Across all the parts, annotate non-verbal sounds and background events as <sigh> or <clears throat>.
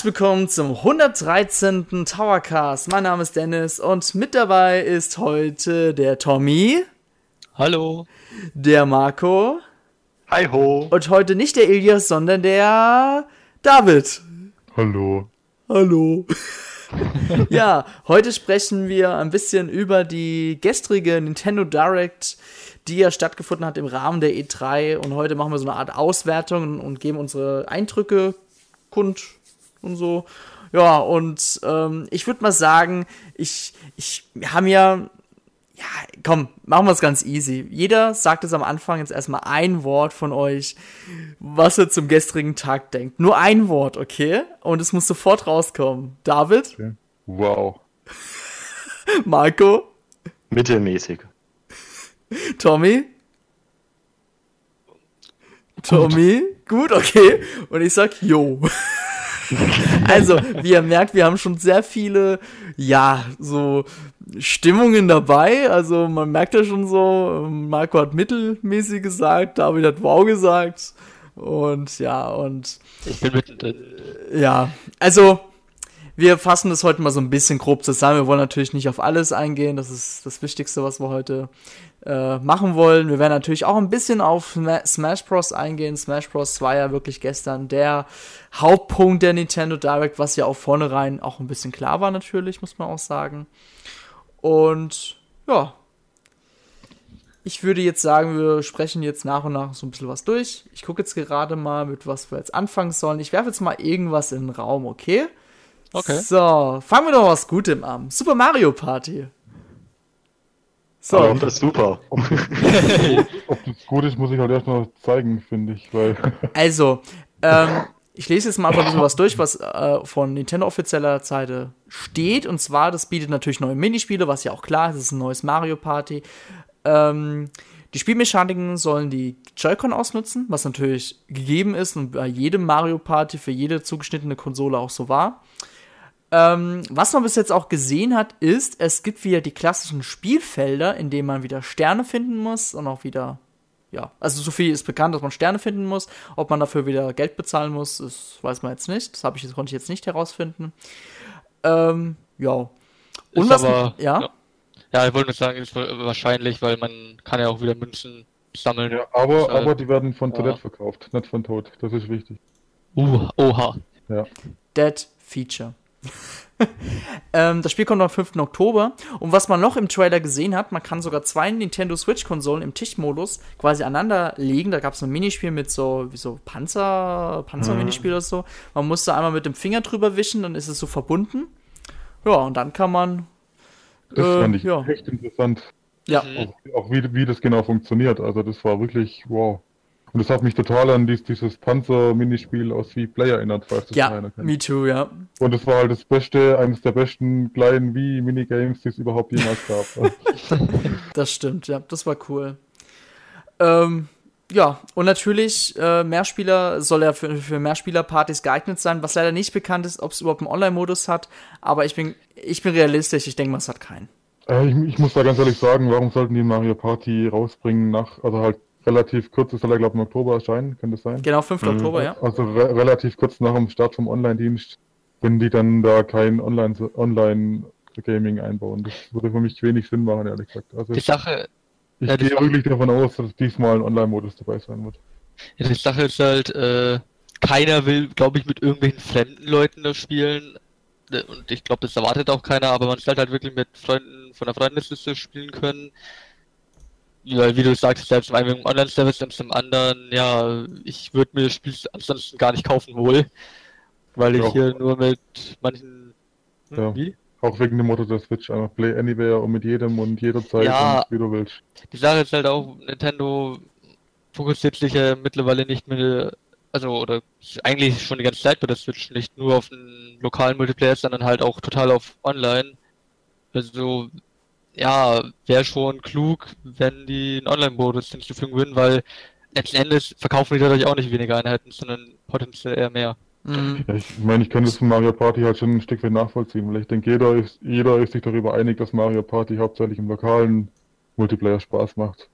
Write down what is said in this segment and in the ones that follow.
Herzlich willkommen zum 113. Towercast. Mein Name ist Dennis und mit dabei ist heute der Tommy. Hallo. Der Marco. Hi ho. Und heute nicht der Elias, sondern der David. Hallo. Hallo. <laughs> ja, heute sprechen wir ein bisschen über die gestrige Nintendo Direct, die ja stattgefunden hat im Rahmen der E3. Und heute machen wir so eine Art Auswertung und geben unsere Eindrücke kund und so. Ja, und ähm, ich würde mal sagen, ich, ich habe mir ja, komm, machen wir es ganz easy. Jeder sagt es am Anfang jetzt erstmal ein Wort von euch, was er zum gestrigen Tag denkt. Nur ein Wort, okay? Und es muss sofort rauskommen. David? Okay. Wow. <laughs> Marco? Mittelmäßig. Tommy? Tommy? Gut, okay. Und ich sag, yo. <laughs> <laughs> also, wie ihr merkt, wir haben schon sehr viele, ja, so Stimmungen dabei. Also, man merkt ja schon so, Marco hat mittelmäßig gesagt, David hat wow gesagt. Und ja, und. Ich bin mittendrin. Ja, also, wir fassen das heute mal so ein bisschen grob zusammen. Wir wollen natürlich nicht auf alles eingehen. Das ist das Wichtigste, was wir heute äh, machen wollen. Wir werden natürlich auch ein bisschen auf Smash Bros. eingehen. Smash Bros. war ja wirklich gestern der Hauptpunkt der Nintendo Direct, was ja auch vornherein auch ein bisschen klar war natürlich, muss man auch sagen. Und ja, ich würde jetzt sagen, wir sprechen jetzt nach und nach so ein bisschen was durch. Ich gucke jetzt gerade mal, mit was wir jetzt anfangen sollen. Ich werfe jetzt mal irgendwas in den Raum, okay? Okay. So, fangen wir doch was Gutem an. Super Mario Party. So. Aber das ist super. <laughs> Ob das gut ist, muss ich halt erstmal zeigen, finde ich. Weil <laughs> also, ähm, ich lese jetzt mal einfach ein bisschen was durch, was äh, von Nintendo offizieller Seite steht. Und zwar, das bietet natürlich neue Minispiele, was ja auch klar ist, es ist ein neues Mario Party. Ähm, die Spielmechaniken sollen die Joy-Con ausnutzen, was natürlich gegeben ist und bei jedem Mario Party für jede zugeschnittene Konsole auch so war. Ähm, was man bis jetzt auch gesehen hat, ist, es gibt wieder die klassischen Spielfelder, in denen man wieder Sterne finden muss und auch wieder, ja, also so viel ist bekannt, dass man Sterne finden muss. Ob man dafür wieder Geld bezahlen muss, das weiß man jetzt nicht. Das, ich, das konnte ich jetzt nicht herausfinden. Ähm, ja. Und ist was, aber, ja? ja? Ja, ich wollte nur sagen, ist wahrscheinlich, weil man kann ja auch wieder Münzen sammeln. Ja, aber, aber die werden von Toilette ja. verkauft, nicht von Tod. Das ist wichtig. Uh, oha. Ja. Dead Feature. <laughs> ähm, das Spiel kommt am 5. Oktober. Und was man noch im Trailer gesehen hat, man kann sogar zwei Nintendo Switch-Konsolen im Tischmodus quasi aneinander legen. Da gab es ein Minispiel mit so, wie so Panzer, Panzer-Minispiel mhm. oder so. Man musste einmal mit dem Finger drüber wischen, dann ist es so verbunden. Ja, und dann kann man. Das äh, fand ich ja. echt interessant. Ja. Auch, auch wie, wie das genau funktioniert. Also, das war wirklich wow. Und das hat mich total an dies, dieses Panzer-Minispiel aus wie Player erinnert, falls das ja, kennt. me too, ja. Und es war halt das beste, eines der besten kleinen Wii-Minigames, die es überhaupt jemals gab. <laughs> <laughs> das stimmt, ja, das war cool. Ähm, ja, und natürlich, äh, Mehrspieler soll ja für, für Mehrspieler-Partys geeignet sein, was leider nicht bekannt ist, ob es überhaupt einen Online-Modus hat, aber ich bin, ich bin realistisch, ich denke mal, es hat keinen. Äh, ich, ich, muss da ganz ehrlich sagen, warum sollten die Mario Party rausbringen nach, also halt relativ kurz, das soll er glaube ich im Oktober erscheinen, könnte das sein? Genau, 5. Mhm. Oktober, ja. Also re relativ kurz nach dem Start vom Online-Dienst, wenn die dann da kein Online-Gaming Online einbauen. Das würde für mich wenig Sinn machen, ehrlich gesagt. Also die Sache. Ich ja, gehe wirklich davon aus, dass diesmal ein Online-Modus dabei sein wird. Ja, die Sache ist halt, äh, keiner will, glaube ich, mit irgendwelchen fremden Leuten das spielen. Und ich glaube, das erwartet auch keiner, aber man soll halt wirklich mit Freunden von der Freundesliste spielen können. Ja, wie du sagst, selbst im einen Online-Service und zum anderen, ja, ich würde mir das Spiel ansonsten gar nicht kaufen wohl, weil ich ja. hier nur mit manchen... Hm, ja. Wie? Auch wegen dem Motto der Switch, einfach Play Anywhere und mit jedem und jederzeit ja, und wie du willst. Die Sache ist halt auch, Nintendo fokussiert sich ja mittlerweile nicht mehr, also, oder eigentlich schon die ganze Zeit bei der Switch, nicht nur auf den lokalen Multiplayer, sondern halt auch total auf Online. Also, ja, wäre schon klug, wenn die einen Online-Modus hinzufügen würden, weil letzten Endes verkaufen die dadurch auch nicht weniger Einheiten, sondern potenziell eher mehr. Mhm. Ja, ich meine, ich kann das von Mario Party halt schon ein Stück weit nachvollziehen, weil ich denke, jeder ist, jeder ist sich darüber einig, dass Mario Party hauptsächlich im lokalen Multiplayer Spaß macht.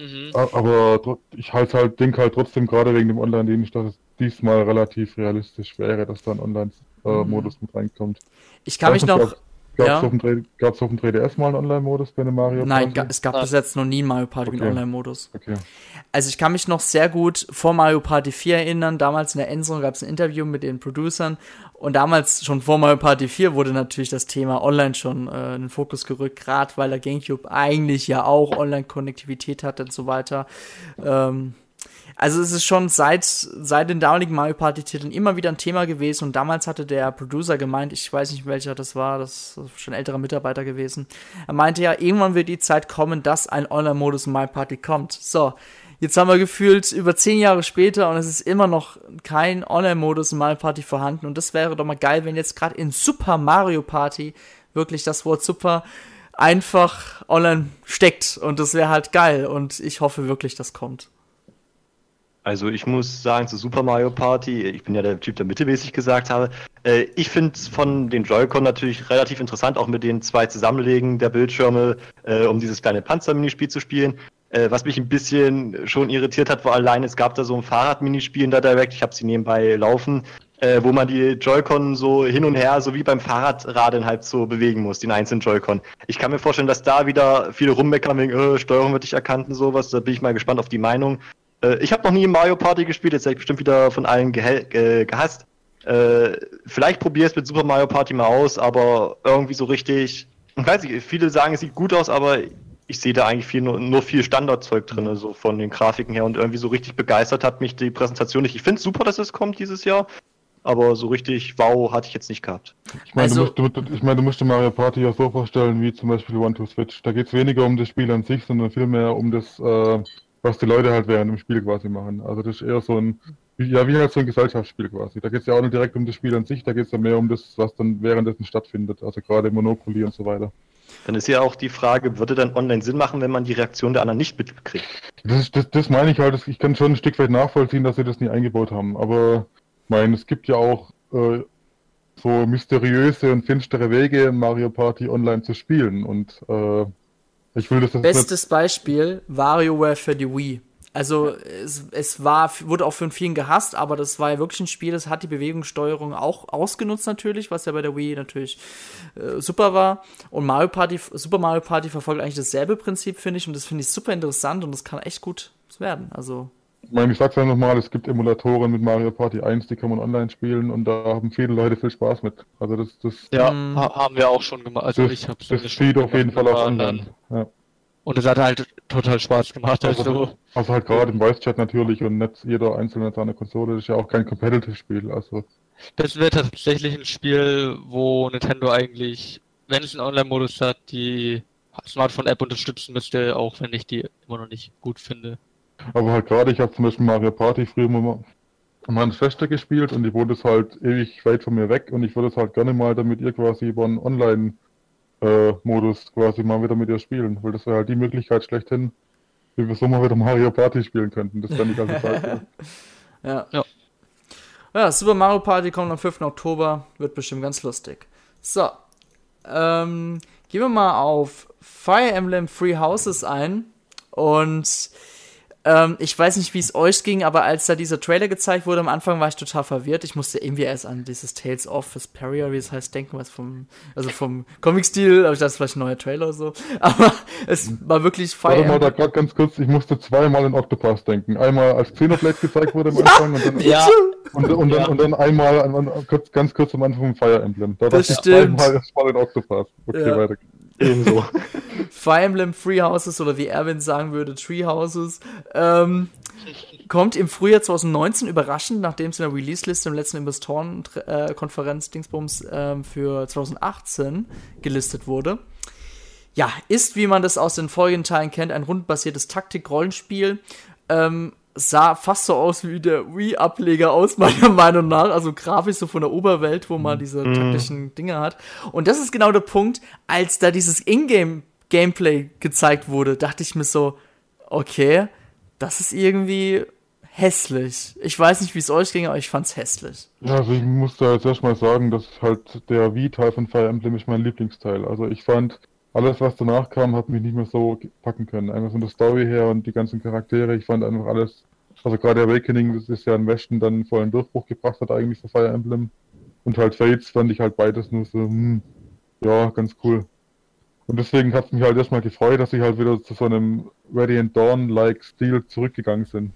Mhm. Aber ich halt halt, denke halt trotzdem gerade wegen dem Online-Dienst, dass es diesmal relativ realistisch wäre, dass da ein Online-Modus mhm. mit reinkommt. Ich kann mich noch. Gab es ja. auf, dem, auf dem 3DS mal einen Online-Modus bei einem Mario Party? Nein, es gab bis jetzt noch nie einen Mario Party okay. Online-Modus. Okay. Also ich kann mich noch sehr gut vor Mario Party 4 erinnern. Damals in der Endzone gab es ein Interview mit den Producern und damals schon vor Mario Party 4 wurde natürlich das Thema Online schon äh, in den Fokus gerückt, gerade weil der GameCube eigentlich ja auch Online-Konnektivität hat und so weiter. Ähm, also es ist schon seit, seit den damaligen Mario Party Titeln immer wieder ein Thema gewesen und damals hatte der Producer gemeint, ich weiß nicht welcher das war, das ist schon ein älterer Mitarbeiter gewesen. Er meinte ja, irgendwann wird die Zeit kommen, dass ein Online-Modus in Mario Party kommt. So, jetzt haben wir gefühlt über zehn Jahre später und es ist immer noch kein Online-Modus in Mario Party vorhanden und das wäre doch mal geil, wenn jetzt gerade in Super Mario Party wirklich das Wort Super einfach online steckt und das wäre halt geil und ich hoffe wirklich, das kommt. Also ich muss sagen, zu Super Mario Party, ich bin ja der Typ, der mittelmäßig gesagt habe, äh, ich finde es von den Joy-Con natürlich relativ interessant, auch mit den zwei Zusammenlegen der Bildschirme, äh, um dieses kleine Panzer-Minispiel zu spielen. Äh, was mich ein bisschen schon irritiert hat, war allein, es gab da so ein Fahrrad-Minispiel in der Direct, ich habe sie nebenbei laufen, äh, wo man die Joy-Con so hin und her, so wie beim Fahrradradeln halt so bewegen muss, den einzelnen Joy-Con. Ich kann mir vorstellen, dass da wieder viele rummeckern wegen, äh, Steuerung wird nicht erkannt und sowas, da bin ich mal gespannt auf die Meinung. Äh, ich habe noch nie Mario Party gespielt, jetzt werde ich bestimmt wieder von allen ge gehasst. Äh, vielleicht probier es mit Super Mario Party mal aus, aber irgendwie so richtig. Ich weiß nicht, viele sagen, es sieht gut aus, aber ich sehe da eigentlich viel, nur, nur viel Standardzeug drin, so von den Grafiken her. Und irgendwie so richtig begeistert hat mich die Präsentation nicht. Ich finde es super, dass es kommt dieses Jahr, aber so richtig wow hatte ich jetzt nicht gehabt. Ich meine, also, du, musst, du, ich mein, du musst dir Mario Party ja so vorstellen wie zum Beispiel One to Switch. Da geht es weniger um das Spiel an sich, sondern vielmehr um das äh, was die Leute halt während dem Spiel quasi machen. Also das ist eher so ein, ja, wie halt so ein Gesellschaftsspiel quasi. Da geht es ja auch nicht direkt um das Spiel an sich, da geht es ja mehr um das, was dann währenddessen stattfindet. Also gerade Monopoly und so weiter. Dann ist ja auch die Frage, würde dann online Sinn machen, wenn man die Reaktion der anderen nicht mitkriegt? Das, das, das meine ich halt, ich kann schon ein Stück weit nachvollziehen, dass sie das nie eingebaut haben. Aber ich meine, es gibt ja auch äh, so mysteriöse und finstere Wege, Mario Party online zu spielen. Und äh, ich will das Bestes Beispiel, WarioWare für die Wii. Also es, es war, wurde auch von vielen gehasst, aber das war ja wirklich ein Spiel, das hat die Bewegungssteuerung auch ausgenutzt natürlich, was ja bei der Wii natürlich äh, super war. Und Mario Party, Super Mario Party verfolgt eigentlich dasselbe Prinzip, finde ich, und das finde ich super interessant und das kann echt gut werden. Also. Ich meine, ich sag's ja nochmal, es gibt Emulatoren mit Mario Party 1, die kann man online spielen und da haben viele Leute viel Spaß mit. Also das, das Ja, hm. haben wir auch schon gemacht. Also das, ich hab's das steht auf jeden Fall auch online. Ja. Und es hat halt total Spaß gemacht. Also, also, also halt gerade im Voice Chat natürlich und nicht jeder einzelne seine Konsole. Das ist ja auch kein Competitive-Spiel. Also. Das wird tatsächlich ein Spiel, wo Nintendo eigentlich, wenn es einen Online-Modus hat, die Smartphone-App unterstützen müsste, auch wenn ich die immer noch nicht gut finde. Aber halt gerade, ich habe zum Beispiel Mario Party früher mal meine Schwester gespielt und die wohnt es halt ewig weit von mir weg und ich würde es halt gerne mal damit ihr quasi über einen Online- äh, Modus quasi mal wieder mit ihr spielen, weil das wäre halt die Möglichkeit schlechthin, wie wir so mal wieder Mario Party spielen könnten. Das fände ich also Zeit. <laughs> ja. ja. Ja, Super Mario Party kommt am 5. Oktober, wird bestimmt ganz lustig. So, ähm, gehen wir mal auf Fire Emblem Free Houses ein und ähm, ich weiß nicht, wie es euch ging, aber als da dieser Trailer gezeigt wurde, am Anfang war ich total verwirrt. Ich musste irgendwie erst an dieses Tales of Vesperia, wie es heißt, denken, was vom, also vom Comic-Stil, aber ich dachte, das ist vielleicht ein neuer Trailer oder so. <laughs> Aber es war wirklich Fire Warte mal, da gerade ganz kurz, ich musste zweimal in Octopath denken. Einmal als Xenoblade gezeigt wurde am <laughs> ja, Anfang und dann, ja. und, und, ja. dann, und dann einmal an, an, kurz, ganz kurz am Anfang vom Fire Emblem. Da das stimmt. Zweimal erstmal in Octopath. Okay, weiter. Ebenso. Fire <laughs> Emblem Free Houses oder wie Erwin sagen würde, Tree Houses, ähm, kommt im Frühjahr 2019 überraschend, nachdem es in der Release-Liste im letzten Investoren-Konferenz Dingsbums ähm, für 2018 gelistet wurde. Ja, ist, wie man das aus den folgenden Teilen kennt, ein rundenbasiertes Taktik-Rollenspiel. Ähm, sah fast so aus wie der Wii-Ableger aus, meiner <laughs> Meinung nach. Also grafisch so von der Oberwelt, wo man mhm. diese taktischen Dinge hat. Und das ist genau der Punkt, als da dieses Ingame-Gameplay gezeigt wurde, dachte ich mir so, okay, das ist irgendwie hässlich. Ich weiß nicht, wie es euch ging, aber ich fand's hässlich. Ja, also ich muss da jetzt erstmal sagen, dass halt der Wii-Teil von Fire Emblem ist mein Lieblingsteil. Also ich fand alles, was danach kam, hat mich nicht mehr so packen können. Einfach von der Story her und die ganzen Charaktere. Ich fand einfach alles, also gerade Awakening, das ist ja im Westen dann voll einen Durchbruch gebracht hat eigentlich für Fire Emblem. Und halt Fates fand ich halt beides nur so, hm, ja, ganz cool. Und deswegen hat es mich halt erstmal gefreut, dass sie halt wieder zu so einem Radiant Dawn-like Stil zurückgegangen sind.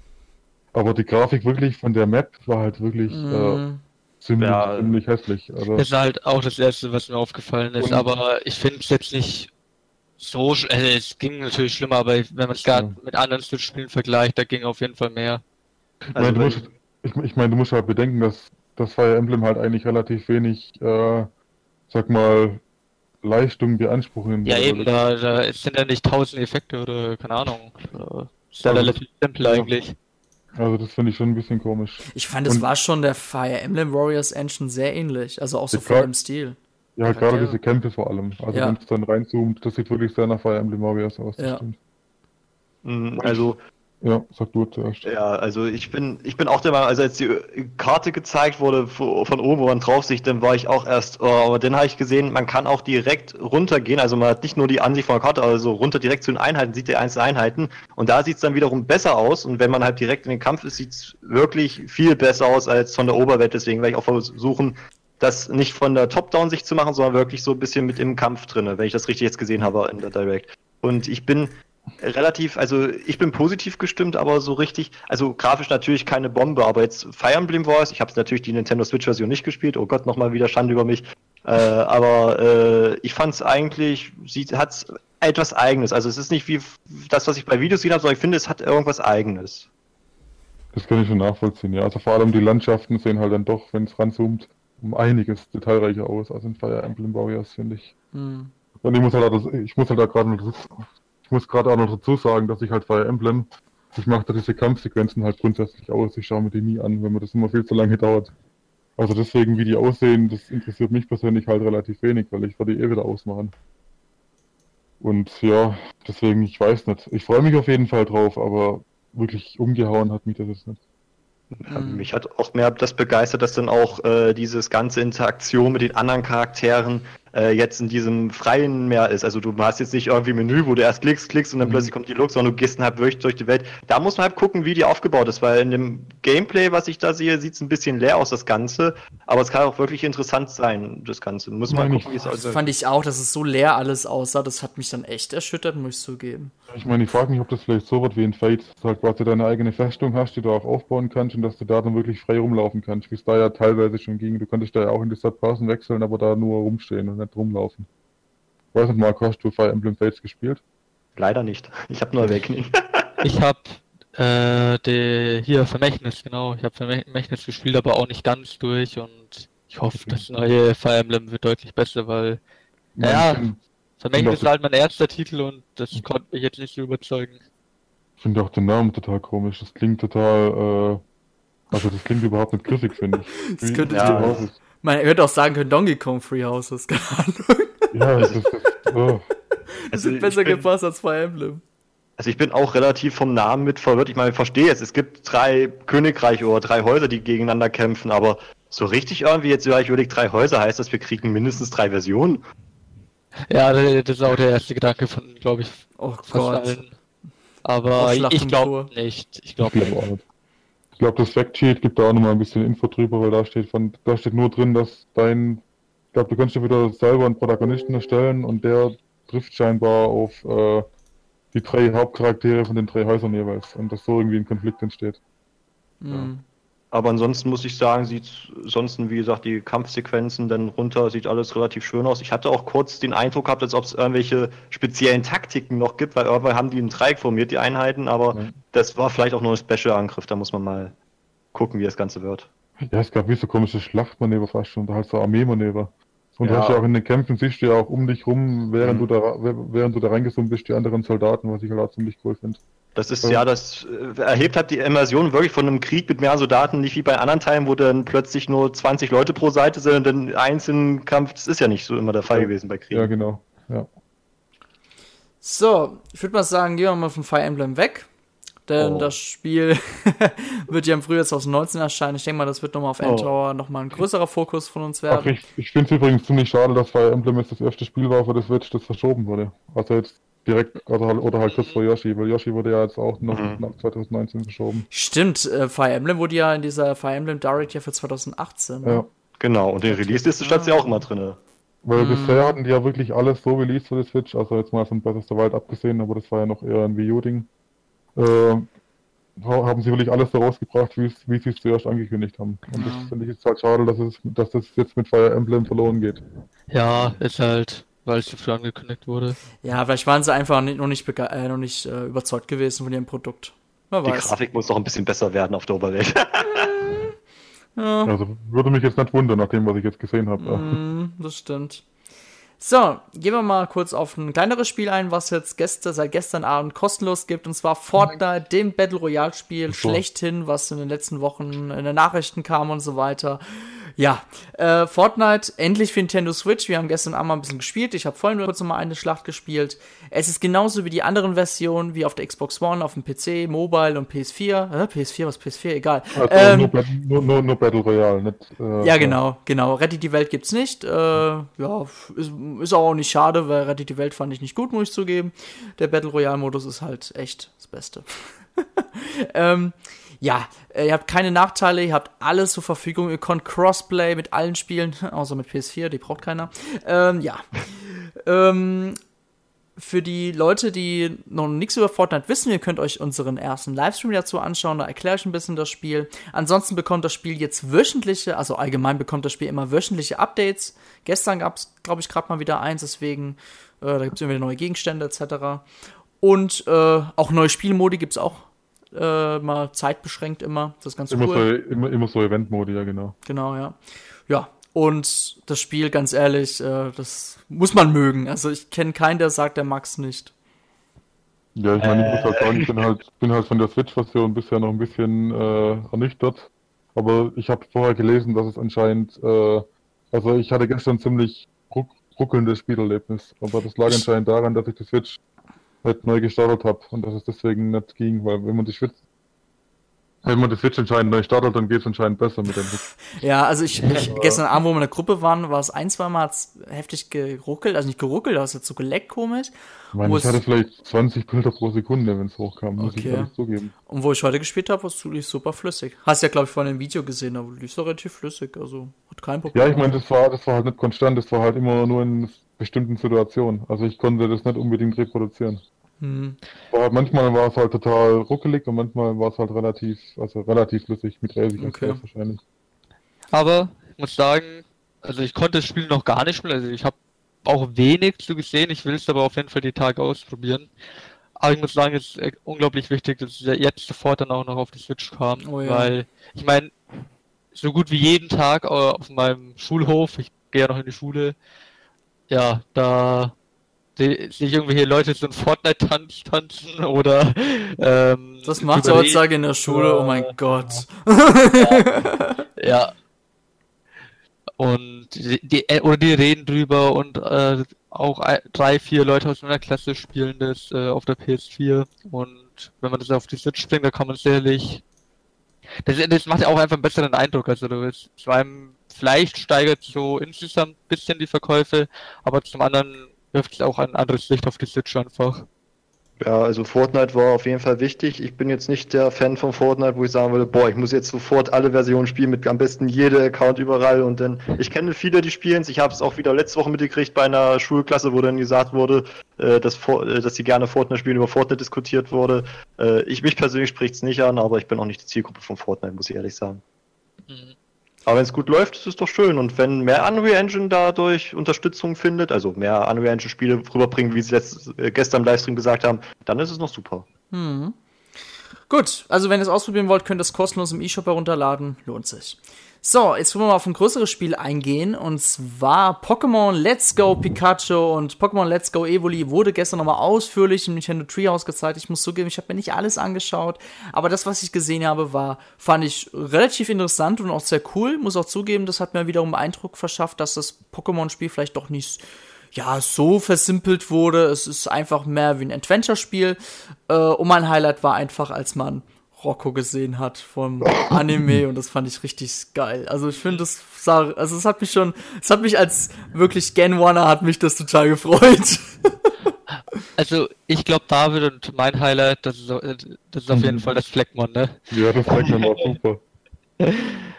Aber die Grafik wirklich von der Map war halt wirklich mm. äh, mhm. ziemlich, ja. ziemlich hässlich. Also, das ist halt auch das Erste, was mir aufgefallen ist. aber ich finde es jetzt nicht so, also es ging natürlich schlimmer, aber wenn man es gerade mit anderen Switch-Spielen vergleicht, da ging auf jeden Fall mehr. Ich meine, du, musst, ich, ich mein, du musst halt bedenken, dass das Fire Emblem halt eigentlich relativ wenig, äh, sag mal, Leistung beanspruchen. Ja, eben, da, da sind ja nicht tausend Effekte oder keine Ahnung. Das ist ja also relativ simpel eigentlich. Also das finde ich schon ein bisschen komisch. Ich fand, es war schon der Fire Emblem Warriors Engine sehr ähnlich, also auch so voll im Stil. Ja, gerade diese Kämpfe vor allem. Also ja. wenn es dann reinzoomt, das sieht wirklich sehr nach Fire Emblem Warriors aus. Ja. Mhm, also ja, sag du zuerst. Ja, also ich bin, ich bin auch der Meinung, also als die Karte gezeigt wurde von oben, wo man drauf sieht, dann war ich auch erst, oh, aber dann habe ich gesehen, man kann auch direkt runtergehen, also man hat nicht nur die Ansicht von der Karte, also runter direkt zu den Einheiten, sieht die einzelnen Einheiten und da sieht es dann wiederum besser aus und wenn man halt direkt in den Kampf ist, sieht es wirklich viel besser aus als von der Oberwelt, deswegen werde ich auch versuchen, das nicht von der Top-Down-Sicht zu machen, sondern wirklich so ein bisschen mit im Kampf drin, wenn ich das richtig jetzt gesehen habe in der Direct. Und ich bin relativ, also ich bin positiv gestimmt, aber so richtig, also grafisch natürlich keine Bombe, aber jetzt Fire Emblem Wars, ich habe natürlich die Nintendo Switch Version nicht gespielt, oh Gott, nochmal wieder Schande über mich, äh, aber äh, ich fand es eigentlich, sie hat etwas Eigenes, also es ist nicht wie das, was ich bei Videos gesehen habe, sondern ich finde, es hat irgendwas Eigenes. Das kann ich schon nachvollziehen, ja, also vor allem die Landschaften sehen halt dann doch, wenn es ranzoomt, um einiges detailreicher aus als in Fire Emblem Warriors, finde ich. Hm. Und ich muss halt, ich muss halt da gerade muss gerade auch noch dazu sagen, dass ich halt Fire Emblem, ich mache da diese Kampfsequenzen halt grundsätzlich aus. Ich schaue mir die nie an, wenn mir das immer viel zu lange dauert. Also deswegen, wie die aussehen, das interessiert mich persönlich halt relativ wenig, weil ich werde die eh wieder ausmachen. Und ja, deswegen, ich weiß nicht. Ich freue mich auf jeden Fall drauf, aber wirklich umgehauen hat mich das jetzt nicht. Mhm. Mich hat auch mehr das begeistert, dass dann auch äh, dieses ganze Interaktion mit den anderen Charakteren äh, jetzt in diesem freien mehr ist. Also du hast jetzt nicht irgendwie ein Menü, wo du erst klickst, klickst und dann mhm. plötzlich kommt die Look, sondern du gehst dann halt wirklich durch die Welt. Da muss man halt gucken, wie die aufgebaut ist, weil in dem Gameplay, was ich da sehe, sieht es ein bisschen leer aus, das Ganze. Aber es kann auch wirklich interessant sein, das Ganze. Muss man gucken, wie es aussieht. Das fand ich auch, dass es so leer alles aussah. Das hat mich dann echt erschüttert, muss ich zugeben. Ich meine, ich frage mich, ob das vielleicht so wird wie in Fate, dass du halt quasi deine eigene Festung hast, die du auch aufbauen kannst und dass du da dann wirklich frei rumlaufen kannst, wie es da ja teilweise schon ging. Du konntest da ja auch in die Person wechseln, aber da nur rumstehen und nicht rumlaufen. Weiß nicht, Marco, hast du Fire Emblem Fates gespielt? Leider nicht. <laughs> Ich habe nur Awakening. <laughs> ich habe äh, die, hier Vermächtnis, genau. Ich habe Vermächtnis gespielt, aber auch nicht ganz durch und ich hoffe, okay. das neue Fire Emblem wird deutlich besser, weil, naja, Vermächtnis ist halt mein erster Titel und das okay. konnte mich jetzt nicht so überzeugen. Ich finde auch den Namen total komisch. Das klingt total, äh, also das klingt überhaupt nicht griffig, finde ich. <laughs> das könnte ja, man hätte auch sagen können Donkey Kong Free Houses, keine Ahnung. Ja, das ist. Oh. Das also besser bin, gepasst als Fire Emblem. Also ich bin auch relativ vom Namen mit verwirrt. Ich meine, ich verstehe jetzt, es gibt drei Königreiche oder drei Häuser, die gegeneinander kämpfen, aber so richtig irgendwie jetzt, ja, ich überlege, drei Häuser heißt das, wir kriegen mindestens drei Versionen. Ja, das ist auch der erste Gedanke von, glaube ich, oh Gott. Allen. Aber ich glaube nicht. Ich glaube glaub nicht. Ich glaube, das Factsheet gibt da auch nochmal ein bisschen Info drüber, weil da steht von, da steht nur drin, dass dein ich glaube, du kannst dir wieder selber einen Protagonisten erstellen und der trifft scheinbar auf äh, die drei Hauptcharaktere von den drei Häusern jeweils und dass so irgendwie ein Konflikt entsteht. Mhm. Ja. Aber ansonsten muss ich sagen, sieht sonst, wie gesagt, die Kampfsequenzen dann runter, sieht alles relativ schön aus. Ich hatte auch kurz den Eindruck gehabt, als ob es irgendwelche speziellen Taktiken noch gibt, weil irgendwann haben die einen Dreieck formiert, die Einheiten, aber ja. das war vielleicht auch nur ein Special-Angriff, da muss man mal gucken, wie das Ganze wird. Ja, es gab wie so komische Schlachtmanöver fast schon, oder halt so Armeemanöver. Und ja. du hast ja auch in den Kämpfen, siehst du ja auch um dich rum, während, mhm. du, da, während du da reingesummt bist, die anderen Soldaten, was ich halt auch ziemlich cool finde. Das ist ja, das äh, erhebt halt die Immersion wirklich von einem Krieg mit mehr Soldaten, nicht wie bei anderen Teilen, wo dann plötzlich nur 20 Leute pro Seite sind und dann einzelnen Kampf, das ist ja nicht so immer der Fall ja. gewesen bei Kriegen. Ja, genau. Ja. So, ich würde mal sagen, gehen wir mal von Fire Emblem weg. Denn Oh. das Spiel <laughs> wird ja im Frühjahr 2019 erscheinen. Ich denke mal, das wird nochmal auf Oh. Endtower nochmal ein größerer Fokus von uns Ach, werden. ich ich finde es übrigens ziemlich schade, dass Fire Emblem jetzt das erste Spiel war für das Switch, das verschoben wurde. Also jetzt direkt, also halt, oder halt kurz vor Yoshi, weil Yoshi wurde ja jetzt auch noch Mhm. nach 2019 verschoben. Stimmt, äh, Fire Emblem wurde ja in dieser Fire Emblem Direct ja für 2018. ne? Ja. Genau, und in Release-Liste stand sie auch immer drin. Weil Mhm. bisher hatten die ja wirklich alles so released für die Switch, also jetzt mal von Breath of the Wild abgesehen, aber das war ja noch eher ein Wii U-Ding. Äh, ha- haben sie wirklich alles so rausgebracht, wie sie es zuerst angekündigt haben. Und Ja. das finde ich jetzt halt schade, dass, es, dass das jetzt mit Fire Emblem verloren geht. Ja, ist halt, weil es zu früh angekündigt wurde. Ja, vielleicht waren sie einfach nicht, noch nicht, bege- äh, noch nicht äh, überzeugt gewesen von ihrem Produkt. Wer Die weiß. Grafik muss noch ein bisschen besser werden auf der Oberwelt. <laughs> Ja. Also würde mich jetzt nicht wundern, nach dem, was ich jetzt gesehen habe. Mm, das stimmt. So, gehen wir mal kurz auf ein kleineres Spiel ein, was jetzt gestern, seit gestern Abend kostenlos gibt, und zwar Fortnite, dem Battle Royale Spiel so. schlechthin, was in den letzten Wochen in den Nachrichten kam und so weiter. Ja, äh, Fortnite endlich für Nintendo Switch. Wir haben gestern Abend mal ein bisschen gespielt. Ich habe vorhin kurz noch mal eine Schlacht gespielt. Es ist genauso wie die anderen Versionen, wie auf der Xbox One, auf dem PC, Mobile und PS4. Äh, PS4, was PS4? Egal. Also Ähm, nur, nur, nur, nur Battle Royale, nicht. Äh, ja, genau, genau. Rettet die Welt gibt's nicht. Äh, ja, ist, ist auch nicht schade, weil Rettet die Welt fand ich nicht gut, muss ich zugeben. Der Battle Royale Modus ist halt echt das Beste. <laughs> ähm, ja, äh, ihr habt keine Nachteile, ihr habt alles zur Verfügung, ihr könnt Crossplay mit allen Spielen, <laughs> außer mit PS4, die braucht keiner. Ähm, ja. ähm, für die Leute, die noch nichts über Fortnite wissen, ihr könnt euch unseren ersten Livestream dazu anschauen, da erkläre ich ein bisschen das Spiel. Ansonsten bekommt das Spiel jetzt wöchentliche, also allgemein bekommt das Spiel immer wöchentliche Updates. Gestern gab es, glaube ich, gerade mal wieder eins, deswegen, äh, da gibt es immer wieder neue Gegenstände etc. Und äh, auch neue Spielmodi gibt es auch äh, mal zeitbeschränkt immer. Das ist ganz Immer, cool. so, immer, immer so Event-Modi, ja, genau. Genau, ja. Ja, und das Spiel, ganz ehrlich, äh, das muss man mögen. Also ich kenne keinen, der sagt, der mag's nicht. Ja, ich meine, ich muss halt Äh. sagen, ich bin halt, bin halt von der Switch-Version bisher noch ein bisschen äh, ernüchtert. Aber ich habe vorher gelesen, dass es anscheinend, äh, also ich hatte gestern ziemlich ruck, ruckelndes Spielerlebnis. Aber das lag anscheinend daran, dass ich die Switch halt neu gestartet habe und dass es deswegen nicht ging, weil wenn man die Switch, wenn man die Switch anscheinend neu startet, dann geht es anscheinend besser mit dem Switch. <laughs> Ja, also ich, ich gestern Abend, wo wir in der Gruppe waren, war es ein, zwei Mal hat's heftig geruckelt, also nicht geruckelt, aber es hat so geleckt komisch. Ich meine, Wo ich hatte vielleicht 20 Bilder pro Sekunde, wenn es hochkam, muss ich Okay. ehrlich zugeben. Und wo ich heute gespielt habe, war es lief super flüssig. Hast ja, glaube ich, vorhin im Video gesehen, aber lief so relativ flüssig, also hat kein Problem. Ja, ich meine, das war, das war halt nicht konstant, das war halt immer nur in bestimmten Situationen. Also ich konnte das nicht unbedingt reproduzieren. Hm. War halt, manchmal war es halt total ruckelig und manchmal war es halt relativ, also relativ flüssig mit 30 Okay. Wahrscheinlich. Aber ich muss sagen, also ich konnte das Spiel noch gar nicht spielen. Also ich habe auch wenig zu gesehen. Ich will es aber auf jeden Fall die Tage ausprobieren. Aber ich muss sagen, es ist äh, unglaublich wichtig, dass es jetzt sofort dann auch noch auf die Switch kam. Oh ja. Weil, ich meine, so gut wie jeden Tag auf meinem Schulhof, ich gehe ja noch in die Schule, ja, da sehe sehe ich irgendwelche Leute so einen Fortnite-Tanz tanzen oder ähm, Das macht ihr heutzutage in der Schule, oh mein Gott. Ja. Und die, äh, oder die reden drüber und äh, auch ein, drei, vier Leute aus meiner Klasse spielen das äh, auf der PS4 und wenn man das auf die Switch bringt, da kann man sicherlich das, das macht ja auch einfach einen besseren Eindruck. Also du bist zu einem vielleicht steigert so insgesamt ein bisschen die Verkäufe, aber zum anderen wirft es auch ein anderes Licht auf die Switch einfach. Ja, also Fortnite war auf jeden Fall wichtig. Ich bin jetzt nicht der Fan von Fortnite, wo ich sagen würde, boah, ich muss jetzt sofort alle Versionen spielen mit am besten jede Account überall und dann. Ich kenne viele, die spielen Ich habe es auch wieder letzte Woche mitgekriegt bei einer Schulklasse, wo dann gesagt wurde, äh, dass, äh, dass sie gerne Fortnite spielen, über Fortnite diskutiert wurde. Äh, ich mich persönlich spricht es nicht an, aber ich bin auch nicht die Zielgruppe von Fortnite, muss ich ehrlich sagen. Mhm. Aber wenn es gut läuft, ist es doch schön. Und wenn mehr Unreal Engine dadurch Unterstützung findet, also mehr Unreal Engine Spiele rüberbringen, wie sie letzt, äh, gestern im Livestream gesagt haben, dann ist es noch super. Hm. Gut, also wenn ihr es ausprobieren wollt, könnt ihr es kostenlos im E-Shop herunterladen. Lohnt sich. So, jetzt wollen wir mal auf ein größeres Spiel eingehen. Und zwar Pokémon Let's Go Pikachu und Pokémon Let's Go Evoli wurde gestern nochmal ausführlich im Nintendo Treehouse gezeigt. Ich muss zugeben, ich habe mir nicht alles angeschaut. Aber das, was ich gesehen habe, war, fand ich relativ interessant und auch sehr cool. Muss auch zugeben, das hat mir wiederum Eindruck verschafft, dass das Pokémon-Spiel vielleicht doch nicht ja, so versimpelt wurde. Es ist einfach mehr wie ein Adventure-Spiel. Äh, und mein Highlight war einfach, als man Rocco gesehen hat vom <laughs> Anime und das fand ich richtig geil. Also ich finde, das sah, also es hat mich schon, es hat mich als wirklich Gen One hat mich das total gefreut. <laughs> Also ich glaube, David und mein Highlight, das ist, das ist auf jeden Fall das Fleckmon, ne? Ja, das Fleckmon war super. <laughs>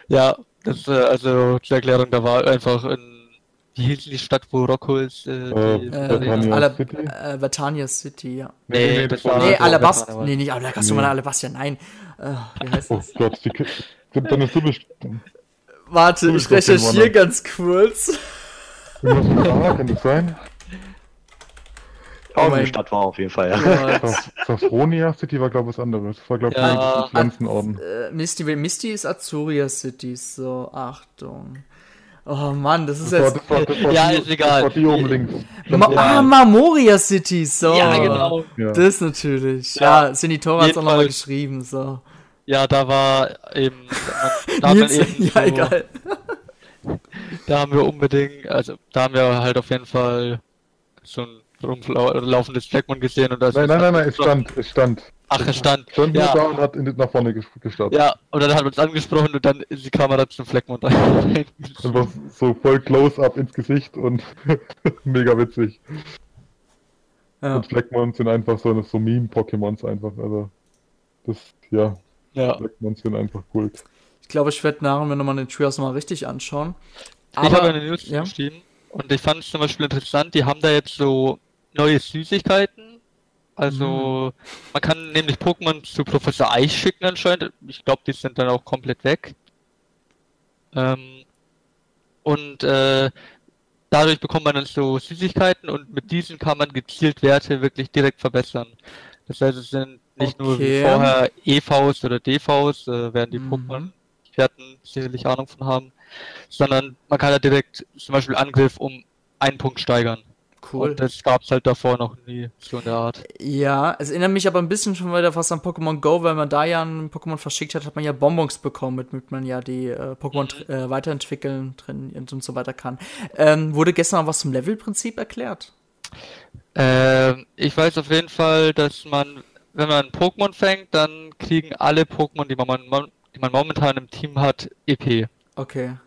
Ja, das, äh, also zur Erklärung, da war einfach ein wie hieß die Stadt, wo Rocco ist? Äh, äh, City? Äh, Batania City, ja. Nee, nee, nee das war nee Alabasta. Nee, nicht Alabasta, nee. Alabasta, nein. Äh, wie heißt oh das? Gott, die, dann ist du Warte, ich recherchiere ganz kurz. kann das sein? Oh, die Stadt war auf jeden Fall, ja. Safronia City war, glaube ich, was anderes. Das war, glaube ich, ja, Pflanzenorden. Äh, Misty, Misty ist Azuria City, so, Achtung. Oh Mann, das ist das jetzt. War, das war, das war ja, die, ist egal. Das war die oben links. Ma ah, Marmoria City, so. Ja, genau. Ja. Das natürlich. Ja, ja Sinitora hat es auch nochmal geschrieben, so. Ja, da war eben. <laughs> Da Nils, eben ja, so, egal. Da haben wir unbedingt, also da haben wir halt auf jeden Fall so ein rumlaufendes Fleckmon gesehen und das Nein, nein, nein, nein, es stand, es stand. Ach, es stand. Stand ja. da und hat in, nach vorne gestartet. Ja, und dann hat man uns angesprochen und dann ist die Kamera zum Fleckmond rein. Einfach so voll Close-Up ins Gesicht und <laughs> mega witzig. Ja. Und Fleckmons sind einfach so, so Meme-Pokémons einfach, also das, ja. Ja. Fleckmons sind einfach cool. Ich glaube, ich werde nachher mir nochmal den Treehouse nochmal richtig anschauen. Aber, ich habe eine News ja? geschrieben und ich fand es zum Beispiel interessant, die haben da jetzt so neue Süßigkeiten also, mhm. man kann nämlich Pokémon zu Professor Eich schicken anscheinend. Ich glaube, die sind dann auch komplett weg. Ähm, und äh, dadurch bekommt man dann so Süßigkeiten und mit diesen kann man gezielt Werte wirklich direkt verbessern. Das heißt, es sind nicht okay. nur wie vorher EVs oder DVs, äh, werden die mhm. Pokémon-Experten sicherlich Ahnung von haben, sondern man kann da direkt zum Beispiel Angriff um einen Punkt steigern. Cool. Und das gab's halt davor noch nie, so in der Art. Ja, es erinnert mich aber ein bisschen schon wieder fast an Pokémon Go, weil man da ja ein Pokémon verschickt hat, hat man ja Bonbons bekommen, mit, mit man ja die äh, Pokémon äh, weiterentwickeln, trainieren und so weiter kann. Ähm, wurde gestern was zum Levelprinzip erklärt? Ähm, ich weiß auf jeden Fall, dass man, wenn man ein Pokémon fängt, dann kriegen alle Pokémon, die man, die man momentan im Team hat, EP. Okay.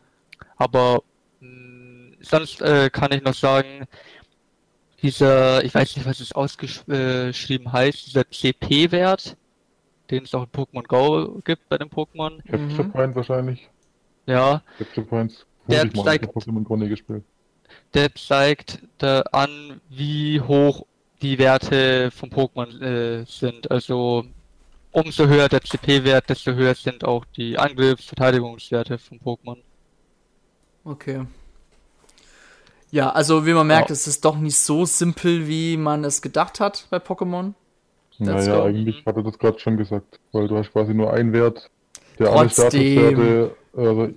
Aber mh, mm, sonst äh, kann ich noch sagen, dieser, ich weiß nicht, was es ausgeschrieben heißt, dieser CP-Wert, den es auch in Pokémon Go gibt bei den Pokémon. Capture mhm. Point wahrscheinlich. Ja. Capture Points. Der zeigt, der zeigt da an, wie hoch die Werte von Pokémon äh, sind. Also umso höher der CP-Wert, desto höher sind auch die Angriffs-, Verteidigungswerte von Pokémon. Okay. Ja, also wie man merkt, ja. es ist doch nicht so simpel, wie man es gedacht hat bei Pokémon. naja, eigentlich hat er das gerade schon gesagt, weil du hast quasi nur einen Wert, der Trotzdem. alle Statuswerte, also ich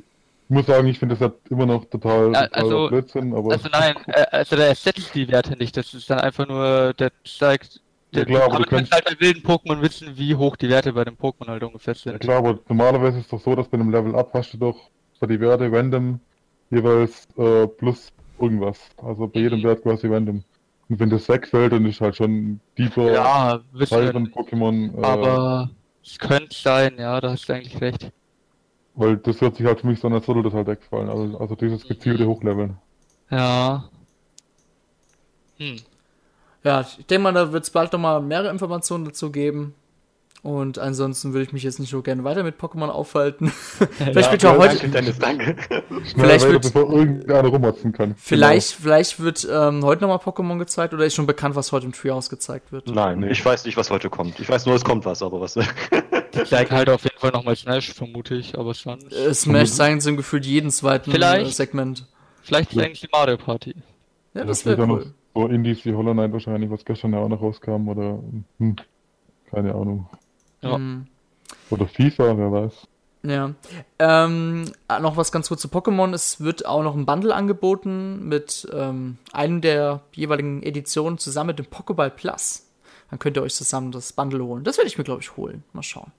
muss sagen, ich finde das halt immer noch total, total also, Blödsinn, aber... Also nein, <laughs> äh, also der ersetzt die Werte nicht, das ist dann einfach nur, der zeigt, der, ja, klar, aber, du kannst halt bei wilden Pokémon wissen, wie hoch die Werte bei dem Pokémon halt ungefähr sind. Ja klar, aber normalerweise ist es doch so, dass bei einem Level Up hast du doch bei die Werte random jeweils äh, plus irgendwas. Also bei jedem mhm. Wert quasi random. Und wenn das wegfällt, dann ist halt schon tiefer ja, Teil von Pokémon. Äh, aber es könnte sein, ja, da hast du eigentlich recht. Weil das hört sich halt für mich so an, als würde das halt wegfallen. Also, also dieses gezielte mhm. Hochleveln. Ja. Hm. Ja, ich denke mal, da wird es bald nochmal mehrere Informationen dazu geben. Und ansonsten würde ich mich jetzt nicht so gerne weiter mit Pokémon aufhalten. <laughs> vielleicht ja, wird ja heute. Danke, Dennis, danke. vielleicht wird, bevor irgendeiner rummotzen kann. Vielleicht, genau. vielleicht wird ähm, heute nochmal Pokémon gezeigt oder ist schon bekannt, was heute im Treehouse gezeigt wird? Nein, ich weiß nicht, was heute kommt. Ich weiß nur, es kommt was, aber was. <laughs> Die zeigen halt auf jeden Fall nochmal Smash, vermute ich, aber sonst. Äh, Smash zeigen sie im Gefühl jeden zweiten vielleicht, Segment. Vielleicht zeigen sie Mario Party. Ja, das wäre cool. So Indies wie Hollow Knight wahrscheinlich, was gestern ja auch noch rauskam, oder. Hm, keine Ahnung. Ja. Mhm. Oder FIFA, wer weiß. Ja. Ähm, noch was ganz kurz zu Pokémon. Es wird auch noch ein Bundle angeboten mit ähm, einem der jeweiligen Editionen zusammen mit dem Pokéball Plus. Dann könnt ihr euch zusammen das Bundle holen. Das werde ich mir, glaube ich, holen. Mal schauen.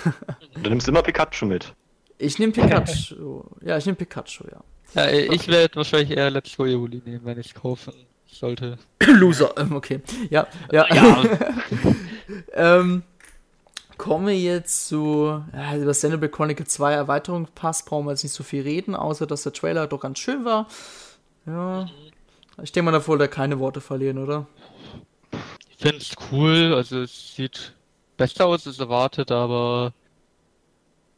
<laughs> du nimmst immer Pikachu mit. Ich nehme Pikachu. ja, ich nehme Pikachu, ja. Ja, ich werde wahrscheinlich eher Let's Go Evoli nehmen, wenn ich es kaufe. sollte. <laughs> Loser, ähm, okay. Ja, ja. Ja. <laughs> ähm, kommen wir jetzt zu, ja, über Xenoblade Chronicle 2 Erweiterung passt, brauchen wir jetzt nicht so viel reden, außer dass der Trailer doch ganz schön war. Ja. Ich denke mal, da wollte er keine Worte verlieren, oder? Ich finde es cool, also es sieht besser aus als erwartet, aber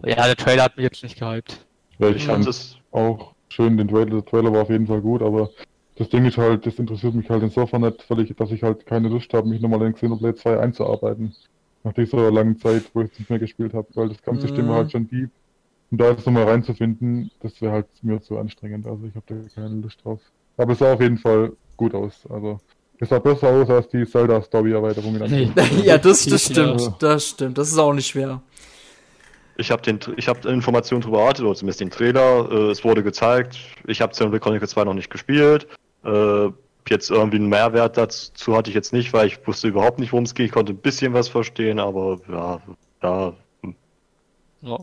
ja, der Trailer hat mich jetzt nicht gehypt. Ja, ich fand es auch schön, den Trailer, der Trailer war auf jeden Fall gut, aber das Ding ist halt, das interessiert mich halt insofern nicht, weil ich, dass ich halt keine Lust habe, mich nochmal in Xenoblade 2 einzuarbeiten. Nach dieser langen Zeit, wo ich es nicht mehr gespielt habe, weil das ganze Mhm. Stimme halt schon deep. Und da jetzt nochmal reinzufinden, das wäre halt mir zu anstrengend. Also ich habe da keine Lust drauf. Aber es sah auf jeden Fall gut aus. Also es sah besser aus als die Zelda-Story-Erweiterung <laughs> ja, das, das Ja. stimmt. Das stimmt. Das ist auch nicht schwer. Ich habe den, ich habe Informationen darüber erwartet, oder zumindest den Trailer. Äh, es wurde gezeigt. Ich habe Xenoblade Chronicles 2 noch nicht gespielt. Äh, jetzt irgendwie einen Mehrwert dazu hatte ich jetzt nicht, weil ich wusste überhaupt nicht, worum es geht. Ich konnte ein bisschen was verstehen, aber ja, ja, Ja.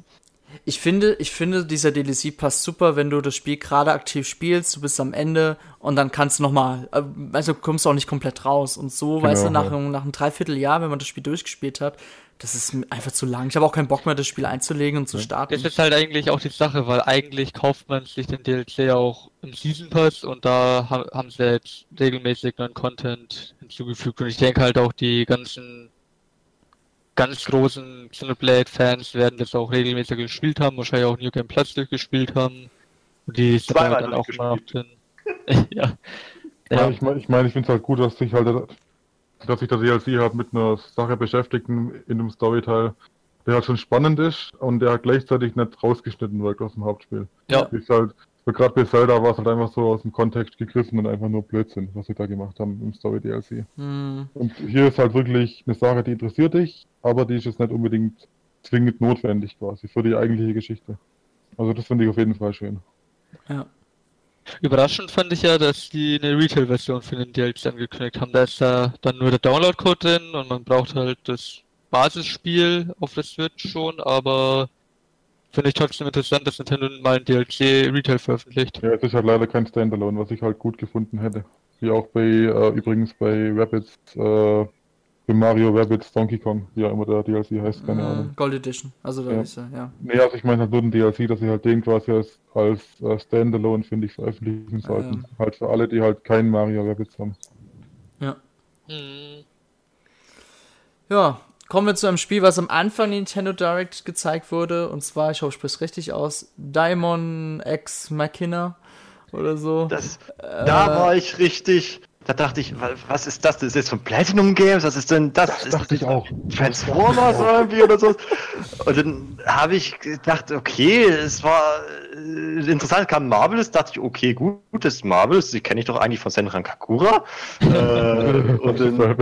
Ich finde, ich finde, dieser DLC passt super, wenn du das Spiel gerade aktiv spielst, du bist am Ende und dann kannst du nochmal, also kommst du auch nicht komplett raus. Und so, weißt du, Genau, nach, ja. nach einem Dreivierteljahr, wenn man das Spiel durchgespielt hat, das ist einfach zu lang. Ich habe auch keinen Bock mehr, das Spiel einzulegen und zu starten. Das ist halt eigentlich auch die Sache, weil eigentlich kauft man sich den DLC auch im Season Pass und da ha- haben sie jetzt regelmäßig neuen Content hinzugefügt und ich denke halt auch die ganzen ganz großen Xenoblade-Fans werden das auch regelmäßig gespielt haben, wahrscheinlich auch New Game Plus durchgespielt haben und die sind Zweimal dann auch mal. <laughs> Ja, Ja, ich meine, ich, mein, ich finde es halt gut, dass sich halt, dass sich der DLC halt mit einer Sache beschäftigt in, in einem Storyteil, der halt schon spannend ist und der halt gleichzeitig nicht rausgeschnitten wirkt aus dem Hauptspiel. ja. Ist halt, gerade bei Zelda war es halt einfach so aus dem Kontext gegriffen und einfach nur Blödsinn, was sie da gemacht haben im Story DLC. Hm. Und hier ist halt wirklich eine Sache, die interessiert dich, aber die ist jetzt nicht unbedingt zwingend notwendig quasi für die eigentliche Geschichte. Also das finde ich auf jeden Fall schön. Ja. Überraschend fand ich ja, dass die eine Retail-Version für den DLC angekündigt haben. Da ist ja dann nur der Download-Code drin und man braucht halt das Basisspiel auf der Switch schon, aber finde ich trotzdem interessant, dass Nintendo mal ein DLC Retail veröffentlicht. Ja, es ist halt leider kein Standalone, was ich halt gut gefunden hätte. Wie auch bei, äh, übrigens bei Rabbits, äh, bei Mario Rabbits Donkey Kong, wie auch immer der DLC heißt, keine Hm, Ahnung. Gold Edition. Also da Ja. ist er, ja. Nee, also ich meine halt nur den DLC, dass sie halt den quasi als, als äh, Standalone, finde ich, veröffentlichen sollten. Ähm. Halt für alle, die halt keinen Mario Rabbits haben. Ja. Hm, Ja, kommen wir zu einem Spiel, was am Anfang Nintendo Direct gezeigt wurde. Und zwar, ich hoffe, ich spreche es richtig aus, Daimon X Machina oder so. das, da war ich richtig. Da dachte ich, wa- was ist das? Das ist jetzt von Platinum Games? Was ist denn das? Das ist dachte ich auch. Transformers irgendwie oder so. Und dann habe ich gedacht, okay, es war äh, interessant, kam Marvelous, dachte ich, okay, gut, das ist Marvelous, die kenne ich doch eigentlich von Senran Kakura. äh, <laughs> und, dann,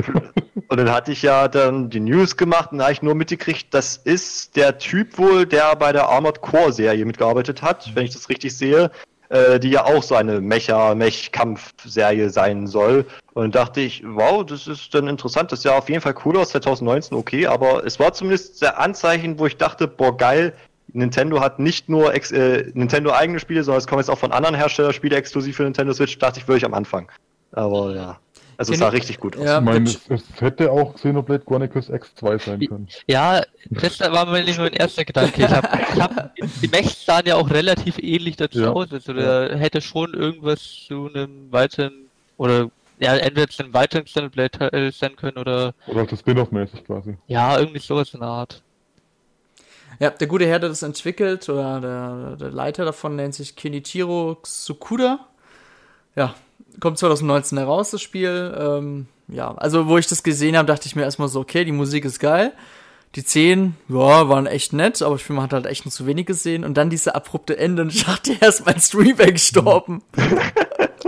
und dann hatte ich ja dann die News gemacht und da habe ich nur mitgekriegt, das ist der Typ wohl, der bei der Armored Core Serie mitgearbeitet hat, wenn ich das richtig sehe äh, die ja auch so eine Mecha-Mech-Kampf-Serie sein soll. Und dachte ich, wow, das ist dann interessant, das ist ja auf jeden Fall cool aus 2019, okay, aber es war zumindest der Anzeichen, wo ich dachte, boah, geil, Nintendo hat nicht nur äh, Nintendo eigene Spiele, sondern es kommen jetzt auch von anderen Herstellern Spiele exklusiv für Nintendo Switch, dachte ich wirklich am Anfang. Aber ja, also es sah richtig gut aus. Ja, Ich meine, es, es hätte auch Xenoblade Chronicles X2 sein können. Ja, das war mir nicht mein erster Gedanke. Ich hab, ich hab, die Mechs sahen ja auch relativ ähnlich dazu Ja. aus. Also da hätte schon irgendwas zu einem weiteren, oder ja, entweder zu einem weiteren Xenoblade-Teil sein können oder Oder so Spin-off-mäßig quasi. ja, irgendwie sowas in der Art. Ja, der gute Herr, der das entwickelt, oder der, der Leiter davon nennt sich Kenichiro Tsukuda. Ja, kommt 2019 heraus, das Spiel. Ähm, ja, also wo ich das gesehen habe, dachte ich mir erstmal so, okay, die Musik ist geil. Die Szenen, ja, waren echt nett, aber ich finde, man hat halt echt nur zu wenig gesehen. Und dann diese abrupte Ende und ich dachte erst, mein Stream wäre gestorben. <laughs>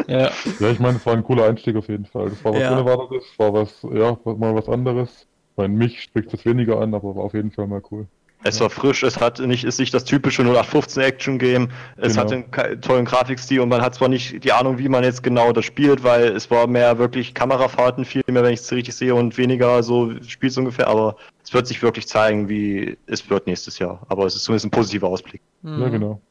Ja. Ja, ich meine, es war ein cooler Einstieg auf jeden Fall. Das war was Ja. Unerwartetes, war was, ja, war mal was anderes. Ich meine, mich spricht das weniger an, aber war auf jeden Fall mal cool. Es war frisch, es hat nicht, ist nicht das typische 0815 Action Game. Es Genau. hat einen tollen Grafikstil und man hat zwar nicht die Ahnung, wie man jetzt genau das spielt, weil es war mehr wirklich Kamerafahrten viel mehr, wenn ich es richtig sehe und weniger so spielst ungefähr, aber es wird sich wirklich zeigen, wie es wird nächstes Jahr. Aber es ist zumindest ein positiver Ausblick. Mhm. Ja, genau.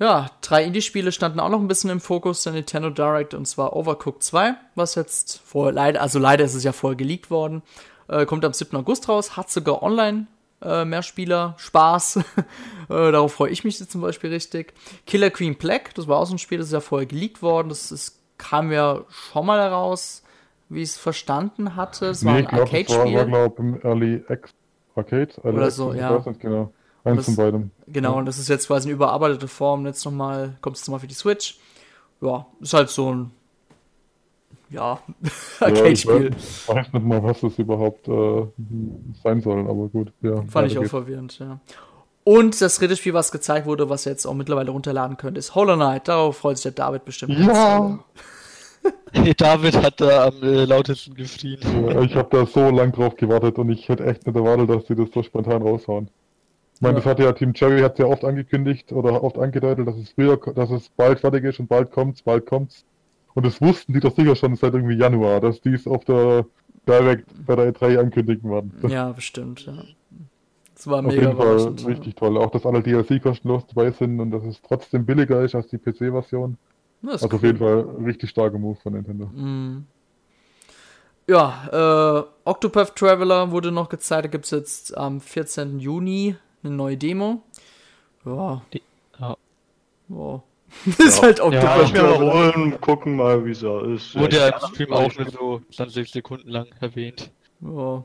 Ja, drei Indie-Spiele standen auch noch ein bisschen im Fokus der Nintendo Direct und zwar Overcooked 2, was jetzt vorher leider, also leider ist es ja vorher geleakt worden, äh, kommt am 7. August raus, hat sogar online äh, mehr Spieler, Spaß. <laughs> äh, darauf freue ich mich jetzt zum Beispiel richtig. Killer Queen Black, das war auch so ein Spiel, das ist ja vorher geleakt worden, das ist, kam ja schon mal heraus, wie ich es verstanden hatte. Es war Nee, ein ich glaube, war, war Arcade-Spiel. glaub, im Early X Arcade. Early Oder Access, so, ich ja. nicht genau. Eins Das- von beidem. Genau, und das ist jetzt quasi eine überarbeitete Form. Jetzt nochmal, kommt es nochmal für die Switch. Ja, ist halt so ein, ja, <laughs> Arcade-Spiel. Ich weiß nicht mal, was das überhaupt äh, sein soll, aber gut. Ja, Fand ich auch geht's. verwirrend, ja. Und das dritte Spiel, was gezeigt wurde, was ihr jetzt auch mittlerweile runterladen könnt, ist Hollow Knight. Darauf freut sich der David bestimmt. Ja! <laughs> David hat da am äh, lautesten geschrien. Ja, ich habe da so lang drauf gewartet und ich hätte echt nicht erwartet, dass sie das so spontan raushauen. Ich meine, Ja. das hat ja Team Cherry hat ja oft angekündigt oder oft angedeutet, dass es früher, dass es bald fertig ist und bald kommt's, bald kommt's. Und das wussten die doch sicher schon seit irgendwie Januar, dass die es auf der Direct bei der E3 ankündigen werden. Ja, bestimmt, ja. Das war auf mega jeden Fall überraschend. richtig toll. Auch, dass alle DLC kostenlos dabei sind und dass es trotzdem billiger ist als die PC-Version. Ja, ist Also auf cool. jeden Fall richtig starker Move von Nintendo. Mhm. Ja, äh, Octopath Traveler wurde noch gezeigt. Da gibt es jetzt am 14. Juni eine neue Demo. Ja. Die- ja. <laughs> Ja. ist halt Kann Octopath ich mir mal holen, gucken mal, wie es so ist. Wurde ja im Stream auch nur so 20 Sekunden lang erwähnt. Ja.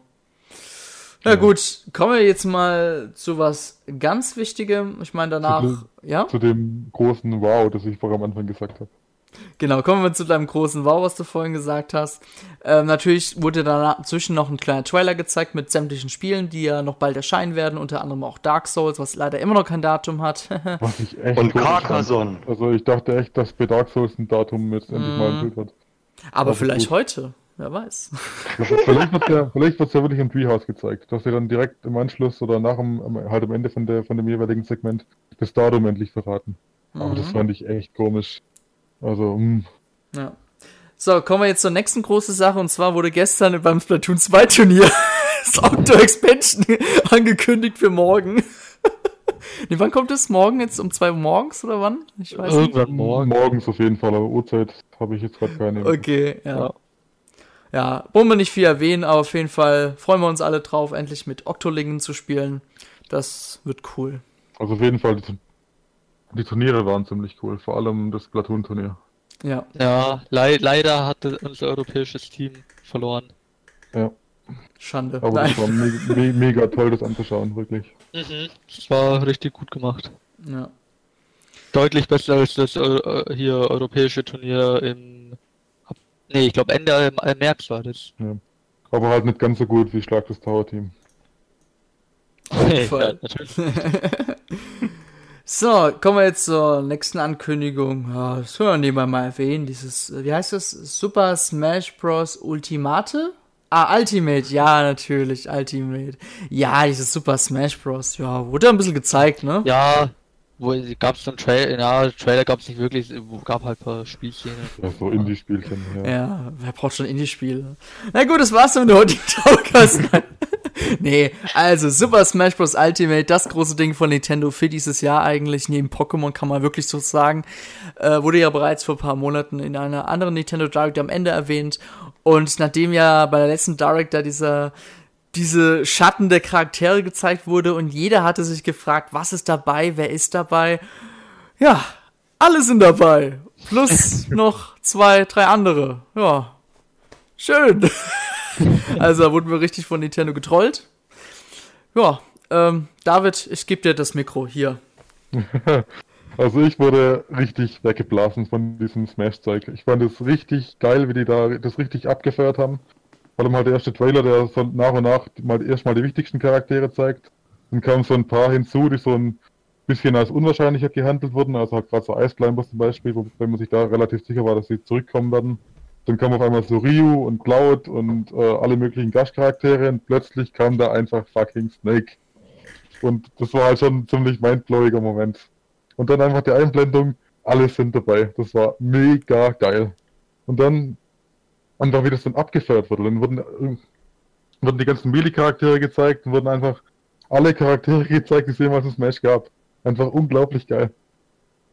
Na gut, kommen wir jetzt mal zu was ganz Wichtigem. Ich meine, danach, Zu ja, Zu dem großen Wow, das ich vorher am Anfang gesagt habe. Genau, kommen wir zu deinem großen Wow, was du vorhin gesagt hast. Ähm, natürlich wurde dazwischen noch ein kleiner Trailer gezeigt mit sämtlichen Spielen, die ja noch bald erscheinen werden, unter anderem auch Dark Souls, was leider immer noch kein Datum hat. <laughs> Was ich echt Und. Carcassonne. Also ich dachte echt, dass bei Dark Souls ein Datum jetzt endlich mal enthüllt wird. Aber Das ist vielleicht gut. heute, wer weiß. vielleicht wird ja, <laughs> vielleicht wird's ja wirklich im Treehouse gezeigt, dass sie dann direkt im Anschluss oder nach dem, am- halt am Ende von, der, von dem jeweiligen Segment das Datum endlich verraten. Aber das Mhm. fand ich echt komisch. Also, mh. Ja. So, kommen wir jetzt zur nächsten großen Sache und zwar wurde gestern beim Splatoon 2 Turnier <laughs> das Outdoor Expansion <laughs> angekündigt für morgen. <laughs> nee, wann kommt es? Morgen jetzt um 2 Uhr morgens oder wann? Ich weiß nicht. Irgendwann morgen. morgens auf jeden Fall, aber Uhrzeit habe ich jetzt gerade keine. Okay, ja. Ja. Ja, wollen wir nicht viel erwähnen, aber auf jeden Fall freuen wir uns alle drauf, endlich mit Octolingen zu spielen. Das wird cool. Also auf jeden Fall, die, Turniere waren ziemlich cool, vor allem das Platoon-Turnier. Ja. Ja, lei leider hatte unser europäisches Team verloren. Ja, Schande. aber Nein. das war me me mega toll, das anzuschauen, wirklich. Mhm. Das war richtig gut gemacht. Ja. Deutlich besser als das Eu äh, hier europäische Turnier im. Nee, ich glaube Ende äh, März war das. Aber halt nicht ganz so gut wie Schlag das Tower-Team. <laughs> ja, Fall. natürlich. <laughs> So, kommen wir jetzt zur nächsten Ankündigung. Ja, das können wir nebenbei mal erwähnen. Dieses, äh, wie heißt das? Super Smash Bros. Ultimate? Ah, Ultimate, ja, natürlich, Ultimate. Ja, dieses Super Smash Bros. Ja, wurde ein bisschen gezeigt, ne? Ja, wo gab es so einen Trailer? Ja, Trailer gab es nicht wirklich. Es gab halt ein paar Spielchen. Ja, so Indie-Spielchen. Ja. Ja, wer braucht schon Indie-Spiele? Na gut, das war's mit der heutigen <laughs> Talkers. <laughs> nee, also Super Smash Bros. Ultimate, das große Ding von Nintendo für dieses Jahr eigentlich, neben Pokémon kann man wirklich so sagen, äh, wurde ja bereits vor ein paar Monaten in einer anderen Nintendo Direct am Ende erwähnt. Und nachdem ja bei der letzten Direct da dieser diese Schatten der Charaktere gezeigt wurde und jeder hatte sich gefragt, was ist dabei, wer ist dabei? Ja, alle sind dabei. Plus <laughs> noch zwei, drei andere. Ja. Schön. <laughs> <laughs> also da wurden wir richtig von Nintendo getrollt. Ja, ähm, David, ich gebe dir das Mikro hier. <laughs> Also ich wurde richtig weggeblasen von diesem Smash-Zeug. Ich fand es richtig geil, wie die da das richtig abgefeiert haben. Vor allem halt der erste Trailer, der so nach und nach mal erstmal die wichtigsten Charaktere zeigt. Dann kamen so ein paar hinzu, die so ein bisschen als unwahrscheinlicher gehandelt wurden. Also halt gerade so Ice Climbers zum Beispiel, wobei man sich da relativ sicher war, dass sie zurückkommen werden. Dann kam auf einmal so Ryu und Cloud und äh, alle möglichen Gash-Charaktere und plötzlich kam da einfach fucking Snake. Und das war halt schon ein ziemlich mindblowiger Moment. Und dann einfach die Einblendung, alle sind dabei. Das war mega geil. Und dann einfach, wie das dann abgefeiert wurde. Dann wurden, äh, wurden die ganzen Melee-Charaktere gezeigt und wurden einfach alle Charaktere <laughs> gezeigt, die es jemals in Smash gab. Einfach unglaublich geil.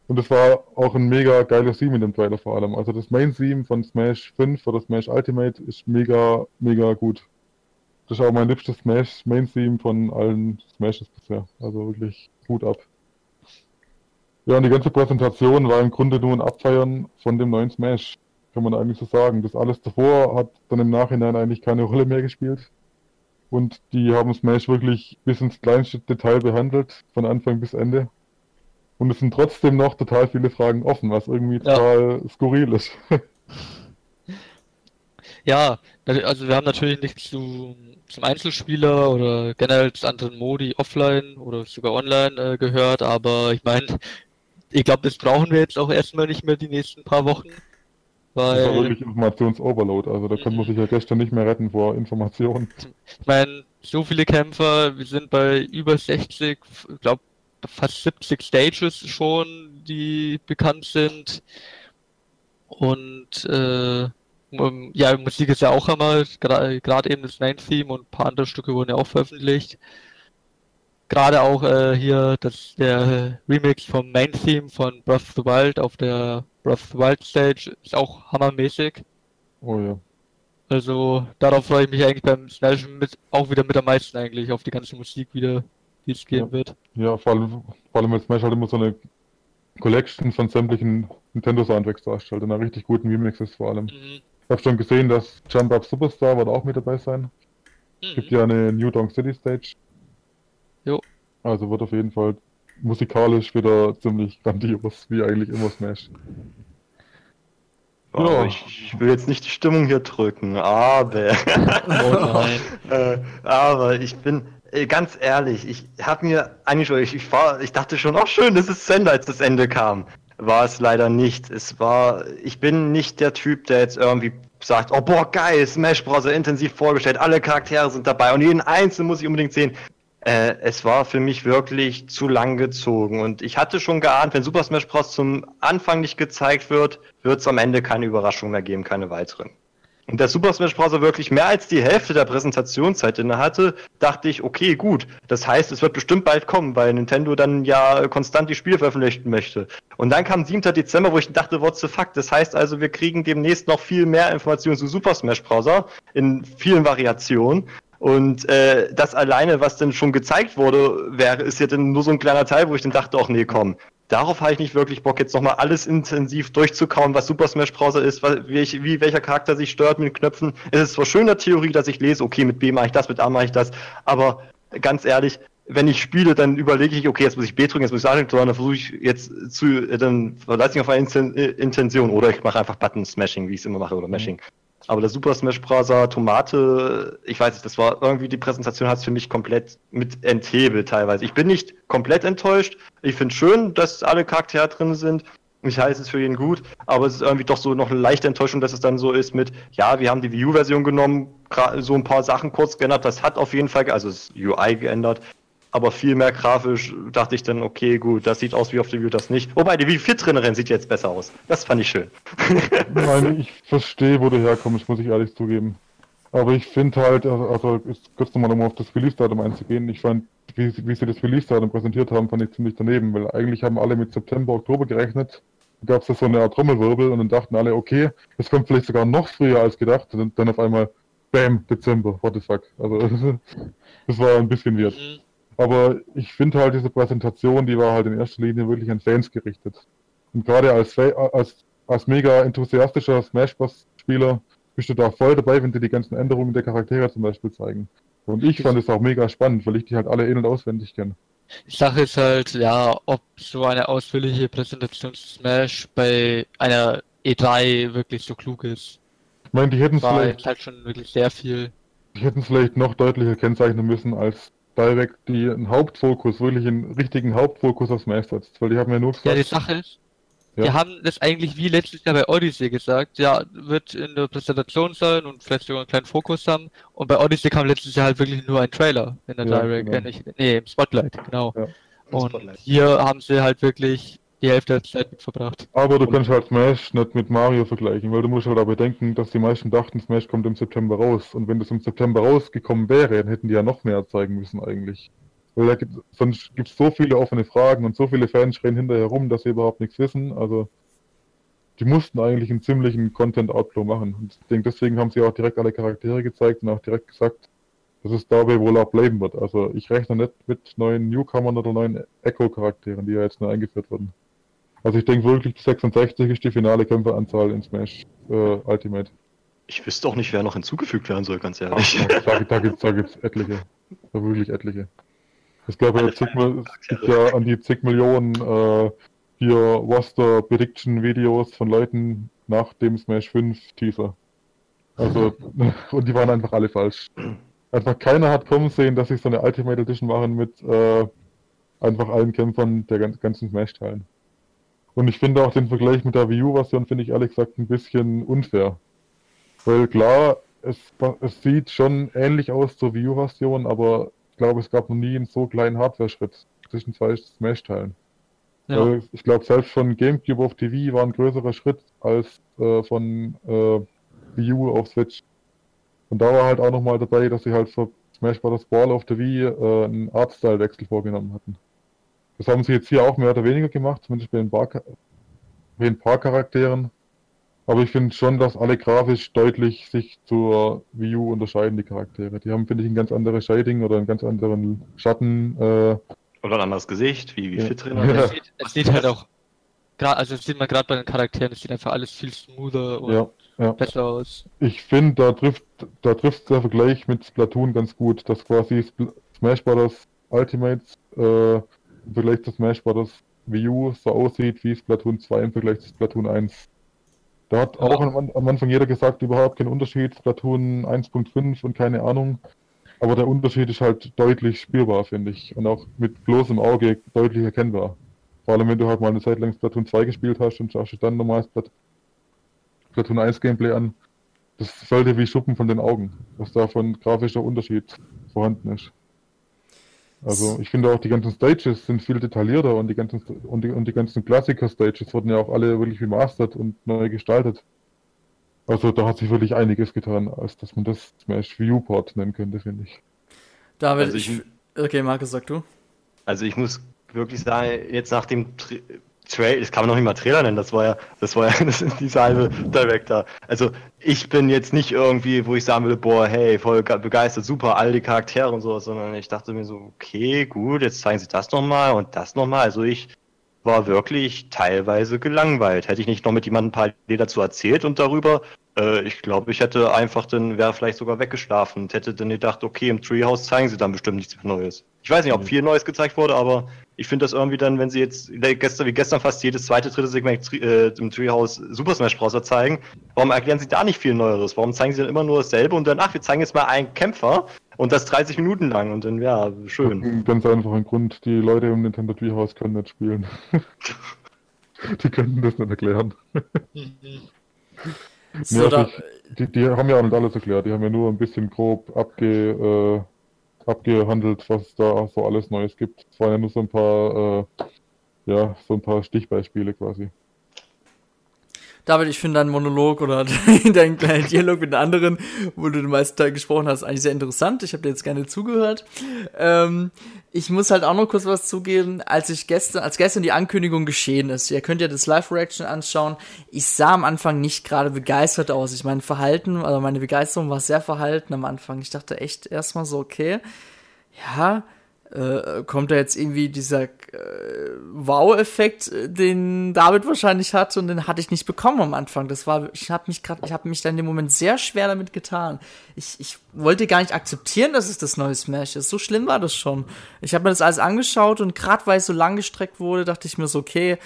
Und es war auch ein mega geiles Theme in dem Trailer vor allem. Also das Main-Theme von Smash 5 oder Smash Ultimate ist mega, mega gut. Das ist auch mein liebstes Smash Main-Theme von allen Smashes bisher. Also wirklich gut ab. Ja, und die ganze Präsentation war im Grunde nur ein Abfeiern von dem neuen Smash. Kann man eigentlich so sagen. Das alles davor hat dann im Nachhinein eigentlich keine Rolle mehr gespielt. Und die haben Smash wirklich bis ins kleinste Detail behandelt, von Anfang bis Ende. Und es sind trotzdem noch total viele Fragen offen, was irgendwie Ja. total skurril ist. <laughs> Ja, also wir haben natürlich nichts zu, zum Einzelspieler oder generell zu anderen Modi offline oder sogar online äh, gehört, aber ich meine, ich glaube, das brauchen wir jetzt auch erstmal nicht mehr die nächsten paar Wochen, Das war weil wirklich Informationsoverload. Also da kann man sich ja gestern nicht mehr retten vor Informationen. ich meine, so viele Kämpfer, wir sind bei über 60, ich glaube fast 70 Stages schon, die bekannt sind. Und äh, ja, Musik ist ja auch einmal, gerade eben das Main Theme und ein paar andere Stücke wurden ja auch veröffentlicht. Gerade auch äh, hier das, der Remix vom Main Theme von Breath of the Wild auf der Breath of the Wild Stage ist auch hammermäßig. Oh ja. Also darauf freue ich mich eigentlich beim Smash mit, auch wieder mit am meisten eigentlich, auf die ganze Musik wieder, die es geben Ja. wird. Ja, vor allem, vor allem weil Smash halt immer so eine Collection von sämtlichen Nintendo-Soundtracks darstellt und einer richtig guten Remixes vor allem. Mhm. Ich habe schon gesehen, dass Jump Up Superstar wird auch mit dabei sein. Es gibt Mhm. ja eine New Donk City Stage. Jo. Also wird auf jeden Fall musikalisch wieder ziemlich grandios, wie eigentlich immer Smash. Oh, Ja. ich, ich will jetzt nicht die Stimmung hier drücken, aber, Oh nein. <laughs> äh, aber ich bin ganz ehrlich, ich habe mir eigentlich, schon- ich, war, ich dachte schon, auch schön, das ist zu als das Ende kam. War es leider nicht. Es war, ich bin nicht der Typ, der jetzt irgendwie sagt, oh boah, geil, Smash Bros. intensiv vorgestellt, alle Charaktere sind dabei und jeden einzelnen muss ich unbedingt sehen. Äh, es war für mich wirklich zu lang gezogen und ich hatte schon geahnt, wenn Super Smash Bros. zum Anfang nicht gezeigt wird, wird es am Ende keine Überraschung mehr geben, keine weiteren. Und der Super Smash Bros. wirklich mehr als die Hälfte der Präsentationszeit inne hatte, dachte ich, okay, gut. Das heißt, es wird bestimmt bald kommen, weil Nintendo dann ja konstant die Spiele veröffentlichen möchte. Und dann kam 7. Dezember, wo ich dachte, what the fuck? Das heißt also, wir kriegen demnächst noch viel mehr Informationen zu Super Smash Bros. in vielen Variationen. Und äh, das alleine, was denn schon gezeigt wurde, wäre, ist ja dann nur so ein kleiner Teil, wo ich dann dachte, ach nee, komm, darauf habe ich nicht wirklich Bock, jetzt nochmal alles intensiv durchzukauen, was Super Smash Bros. ist, wie, wie welcher Charakter sich stört mit Knöpfen. Es ist zwar schön in der Theorie, dass ich lese, okay, mit B mache ich das, mit A mache ich das, aber ganz ehrlich, wenn ich spiele, dann überlege ich, okay, jetzt muss ich B drücken, jetzt muss ich A drücken, dann versuche ich jetzt zu, dann verlasse ich auf eine Inten- äh, Intention oder ich mache einfach Button-Smashing, wie ich es immer mache, oder Mashing. Aber der Super Smash Bros. Tomate, ich weiß nicht, das war irgendwie, die Präsentation hat es für mich komplett mit enthebelt teilweise. Ich bin nicht komplett enttäuscht. Ich finde schön, dass alle Charaktere drin sind. Ich halte es für jeden gut, aber es ist irgendwie doch so noch eine leichte Enttäuschung, dass es dann so ist mit, ja, wir haben die Wii U-Version genommen, so ein paar Sachen kurz geändert, das hat auf jeden Fall, also das UI geändert, aber viel mehr grafisch dachte ich dann, okay, gut, das sieht aus wie auf der Wii U, das nicht. Wobei, die Wii Fit Trainerin sieht jetzt besser aus. Das fand ich schön. <laughs> Nein, ich verstehe, wo du herkommst, muss ich ehrlich zugeben. Aber ich finde halt, also, also kurz nochmal um auf das Release-Datum einzugehen, ich fand, wie, sie- wie sie das Release-Datum präsentiert haben, fand ich ziemlich daneben, weil eigentlich haben alle mit September, Oktober gerechnet. Da gab es da so eine Art Trommelwirbel und dann dachten alle, okay, das kommt vielleicht sogar noch früher als gedacht und dann, dann auf einmal, bam, Dezember, what the fuck. Also, <laughs> das war ein bisschen weird. Mhm. Aber ich finde halt diese Präsentation, die war halt in erster Linie wirklich an Fans gerichtet. Und gerade als, als, als mega enthusiastischer Smash Bros. Spieler bist du da voll dabei, wenn dir die ganzen Änderungen der Charaktere zum Beispiel zeigen. Und ich fand es auch mega spannend, weil ich die halt alle in- und auswendig kenne. Die Sache ist halt, ja, ob so eine ausführliche Präsentation Smash bei einer E3 wirklich so klug ist. Ich meine, die hätten es vielleicht, halt schon wirklich sehr viel. die hätten es vielleicht noch deutlicher kennzeichnen müssen, als Direct die einen Hauptfokus, wirklich einen richtigen Hauptfokus auf Smash setzt. Weil die haben ja nur Ja, die gesagt, Sache ist, Ja. die haben das eigentlich wie letztes Jahr bei Odyssey gesagt, ja, wird in der Präsentation sein und vielleicht sogar einen kleinen Fokus haben. Und bei Odyssey kam letztes Jahr halt wirklich nur ein Trailer in der Ja, Direct, genau. äh, nicht, nee, im Spotlight, genau. Ja. Und Spotlight. hier haben sie halt wirklich die Hälfte der Zeit mit verbracht. aber du kannst halt Smash nicht mit Mario vergleichen, weil du musst halt aber bedenken, dass die meisten dachten, Smash kommt im September raus. Und wenn das im September rausgekommen wäre, dann hätten die ja noch mehr zeigen müssen eigentlich. Weil da gibt, sonst gibt es so viele offene Fragen und so viele Fans schreien hinterher rum, dass sie überhaupt nichts wissen. Also die mussten eigentlich einen ziemlichen Content-Outflow machen. Und ich denke, deswegen haben sie auch direkt alle Charaktere gezeigt und auch direkt gesagt, dass es dabei wohl auch bleiben wird. Also ich rechne nicht mit neuen Newcomern oder neuen Echo-Charakteren, die ja jetzt neu eingeführt wurden. Also ich denke wirklich, die 66 ist die finale Kämpferanzahl in Smash äh, Ultimate. Ich wüsste auch nicht, wer noch hinzugefügt werden soll, ganz ehrlich. Ach, da, da gibt es da gibt's etliche. Da wirklich etliche. Ich glaube, es gibt ja an die zig Millionen äh, hier Roster Prediction Videos von Leuten nach dem Smash 5 Teaser. Also, <laughs> und die waren einfach alle falsch. Einfach keiner hat kommen sehen, dass sie so eine Ultimate Edition machen mit äh, einfach allen Kämpfern der ganzen Smash-Teilen. Und ich finde auch den Vergleich mit der Wii U-Version, finde ich ehrlich gesagt ein bisschen unfair. Weil klar, es, es sieht schon ähnlich aus zur Wii U-Version, aber ich glaube, es gab noch nie einen so kleinen Hardware-Schritt zwischen zwei Smash-Teilen. Ja. ich glaube, selbst von GameCube auf TV war ein größerer Schritt als äh, von äh, Wii U auf Switch. Und da war halt auch nochmal dabei, dass sie halt für Smash Bros. Ball auf der Wii äh, einen Artstyle-Wechsel vorgenommen hatten. Das haben sie jetzt hier auch mehr oder weniger gemacht, zumindest bei den, Bar bei den paar Charakteren. Aber ich finde schon, dass alle grafisch deutlich sich zur Wii U unterscheiden, die Charaktere. Die haben, finde ich, ein ganz anderes Shading oder einen ganz anderen Schatten. Äh, oder ein anderes Gesicht, wie, wie ja. fit drin. Ja. Es, sieht, es sieht halt auch, also das sieht man gerade bei den Charakteren, es sieht einfach alles viel smoother und ja, ja. besser aus. Ich finde, da trifft, da trifft der Vergleich mit Splatoon ganz gut, dass quasi Smash Bros. Ultimates äh, im Vergleich zu Smash Bros. Wii U so aussieht wie Splatoon 2 im Vergleich zu Splatoon 1. Da hat auch am, am Anfang jeder gesagt, überhaupt kein Unterschied, Splatoon 1.5 und keine Ahnung. Aber der Unterschied ist halt deutlich spürbar, finde ich. Und auch mit bloßem Auge deutlich erkennbar. Vor allem, wenn du halt mal eine Zeit lang Splatoon 2 gespielt hast und schaust du dann nochmal Splatoon 1 Gameplay an. Das fällt dir wie Schuppen von den Augen, was da von grafischer Unterschied vorhanden ist. Also ich finde auch die ganzen Stages sind viel detaillierter und die ganzen und die, und die ganzen Klassiker-Stages wurden ja auch alle wirklich remastert und neu gestaltet. Also da hat sich wirklich einiges getan, als dass man das Smash Viewport nennen könnte, finde ich. David, also ich, okay, Markus, sag du. Also ich muss wirklich sagen, jetzt nach dem Trail, das kann man noch nicht mal Trailer nennen, das war ja, das war ja <laughs> das ist diese halbe Director. Also ich bin jetzt nicht irgendwie, wo ich sagen würde, boah, hey, voll begeistert, super, all die Charaktere und sowas, sondern ich dachte mir so, okay, gut, jetzt zeigen sie das nochmal und das nochmal. Also ich war wirklich teilweise gelangweilt. Hätte ich nicht noch mit jemandem ein paar Ideen dazu erzählt und darüber, äh, ich glaube, ich hätte einfach dann, wäre vielleicht sogar weggeschlafen und hätte dann gedacht, okay, im Treehouse zeigen sie dann bestimmt nichts Neues. Ich weiß nicht, ob viel Neues gezeigt wurde, aber ich finde das irgendwie dann, wenn sie jetzt gestern wie gestern fast jedes zweite, dritte Segment äh, im Treehouse Super Smash Bros. zeigen, warum erklären sie da nicht viel Neueres? Warum zeigen sie dann immer nur dasselbe und dann, ach, wir zeigen jetzt mal einen Kämpfer und das 30 Minuten lang und dann, ja, schön. Ganz einfachen Grund, die Leute im Nintendo Treehouse können nicht spielen. <laughs> die können das nicht erklären. so, ja, ich, die, die, haben ja auch nicht alles erklärt, die haben ja nur ein bisschen grob abge, äh, abgehandelt, was da so alles Neues gibt. Es waren ja nur so ein paar, äh, ja, so ein paar Stichbeispiele quasi. David, ich finde deinen Monolog oder <laughs> deinen kleinen Dialog mit den anderen, wo du den meisten Teil gesprochen hast, eigentlich sehr interessant. Ich habe dir jetzt gerne zugehört. Ähm, ich muss halt auch noch kurz was zugeben, als ich gestern, als gestern die Ankündigung geschehen ist. Ihr könnt ja das Live-Reaction anschauen. Ich sah am Anfang nicht gerade begeistert aus. Ich mein Verhalten, also meine Begeisterung war sehr verhalten am Anfang. Ich dachte echt erstmal so, okay, ja, äh, kommt da jetzt irgendwie dieser äh, Wow-Effekt, äh, den David wahrscheinlich hat und den hatte ich nicht bekommen am Anfang. Das war, ich habe mich gerade, ich habe mich da in dem Moment sehr schwer damit getan. Ich, ich wollte gar nicht akzeptieren, dass es das neue Smash ist. So schlimm war das schon. Ich habe mir das alles angeschaut und gerade weil es so lang gestreckt wurde, dachte ich mir so, okay,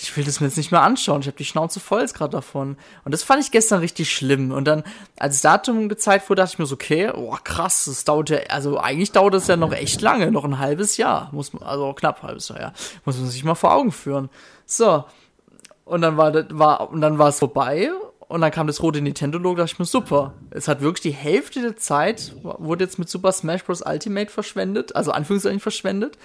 ich will das mir jetzt nicht mehr anschauen. Ich habe die Schnauze voll jetzt gerade davon. Und das fand ich gestern richtig schlimm. Und dann, als das Datum gezeigt wurde, dachte ich mir so, okay, oh krass, das dauert ja, also eigentlich dauert das ja noch echt lange, noch ein halbes Jahr. Muss man, also knapp ein halbes Jahr, ja. Muss man sich mal vor Augen führen. So. Und dann war das, war, und dann war es vorbei. und dann kam das rote Nintendo-Logo, dachte ich mir, super. Es hat wirklich die Hälfte der Zeit, wurde jetzt mit Super Smash Bros. Ultimate verschwendet, also Anführungszeichen verschwendet.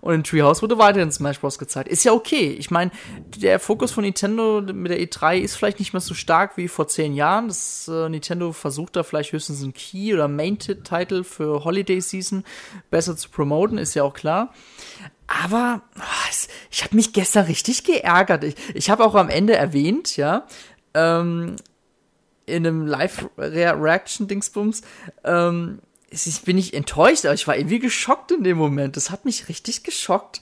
Und in Treehouse wurde weiterhin Smash Bros. gezeigt. Ist ja okay. Ich meine, der Fokus von Nintendo mit der E3 ist vielleicht nicht mehr so stark wie vor zehn Jahren. Das, äh, Nintendo versucht da vielleicht höchstens einen Key- oder Main-Title für Holiday Season besser zu promoten, ist ja auch klar. Aber oh, ich habe mich gestern richtig geärgert. Ich, ich habe auch am Ende erwähnt, ja, ähm, in einem Live-Reaction-Dingsbums, ähm, ich bin nicht enttäuscht, aber ich war irgendwie geschockt in dem Moment. Das hat mich richtig geschockt.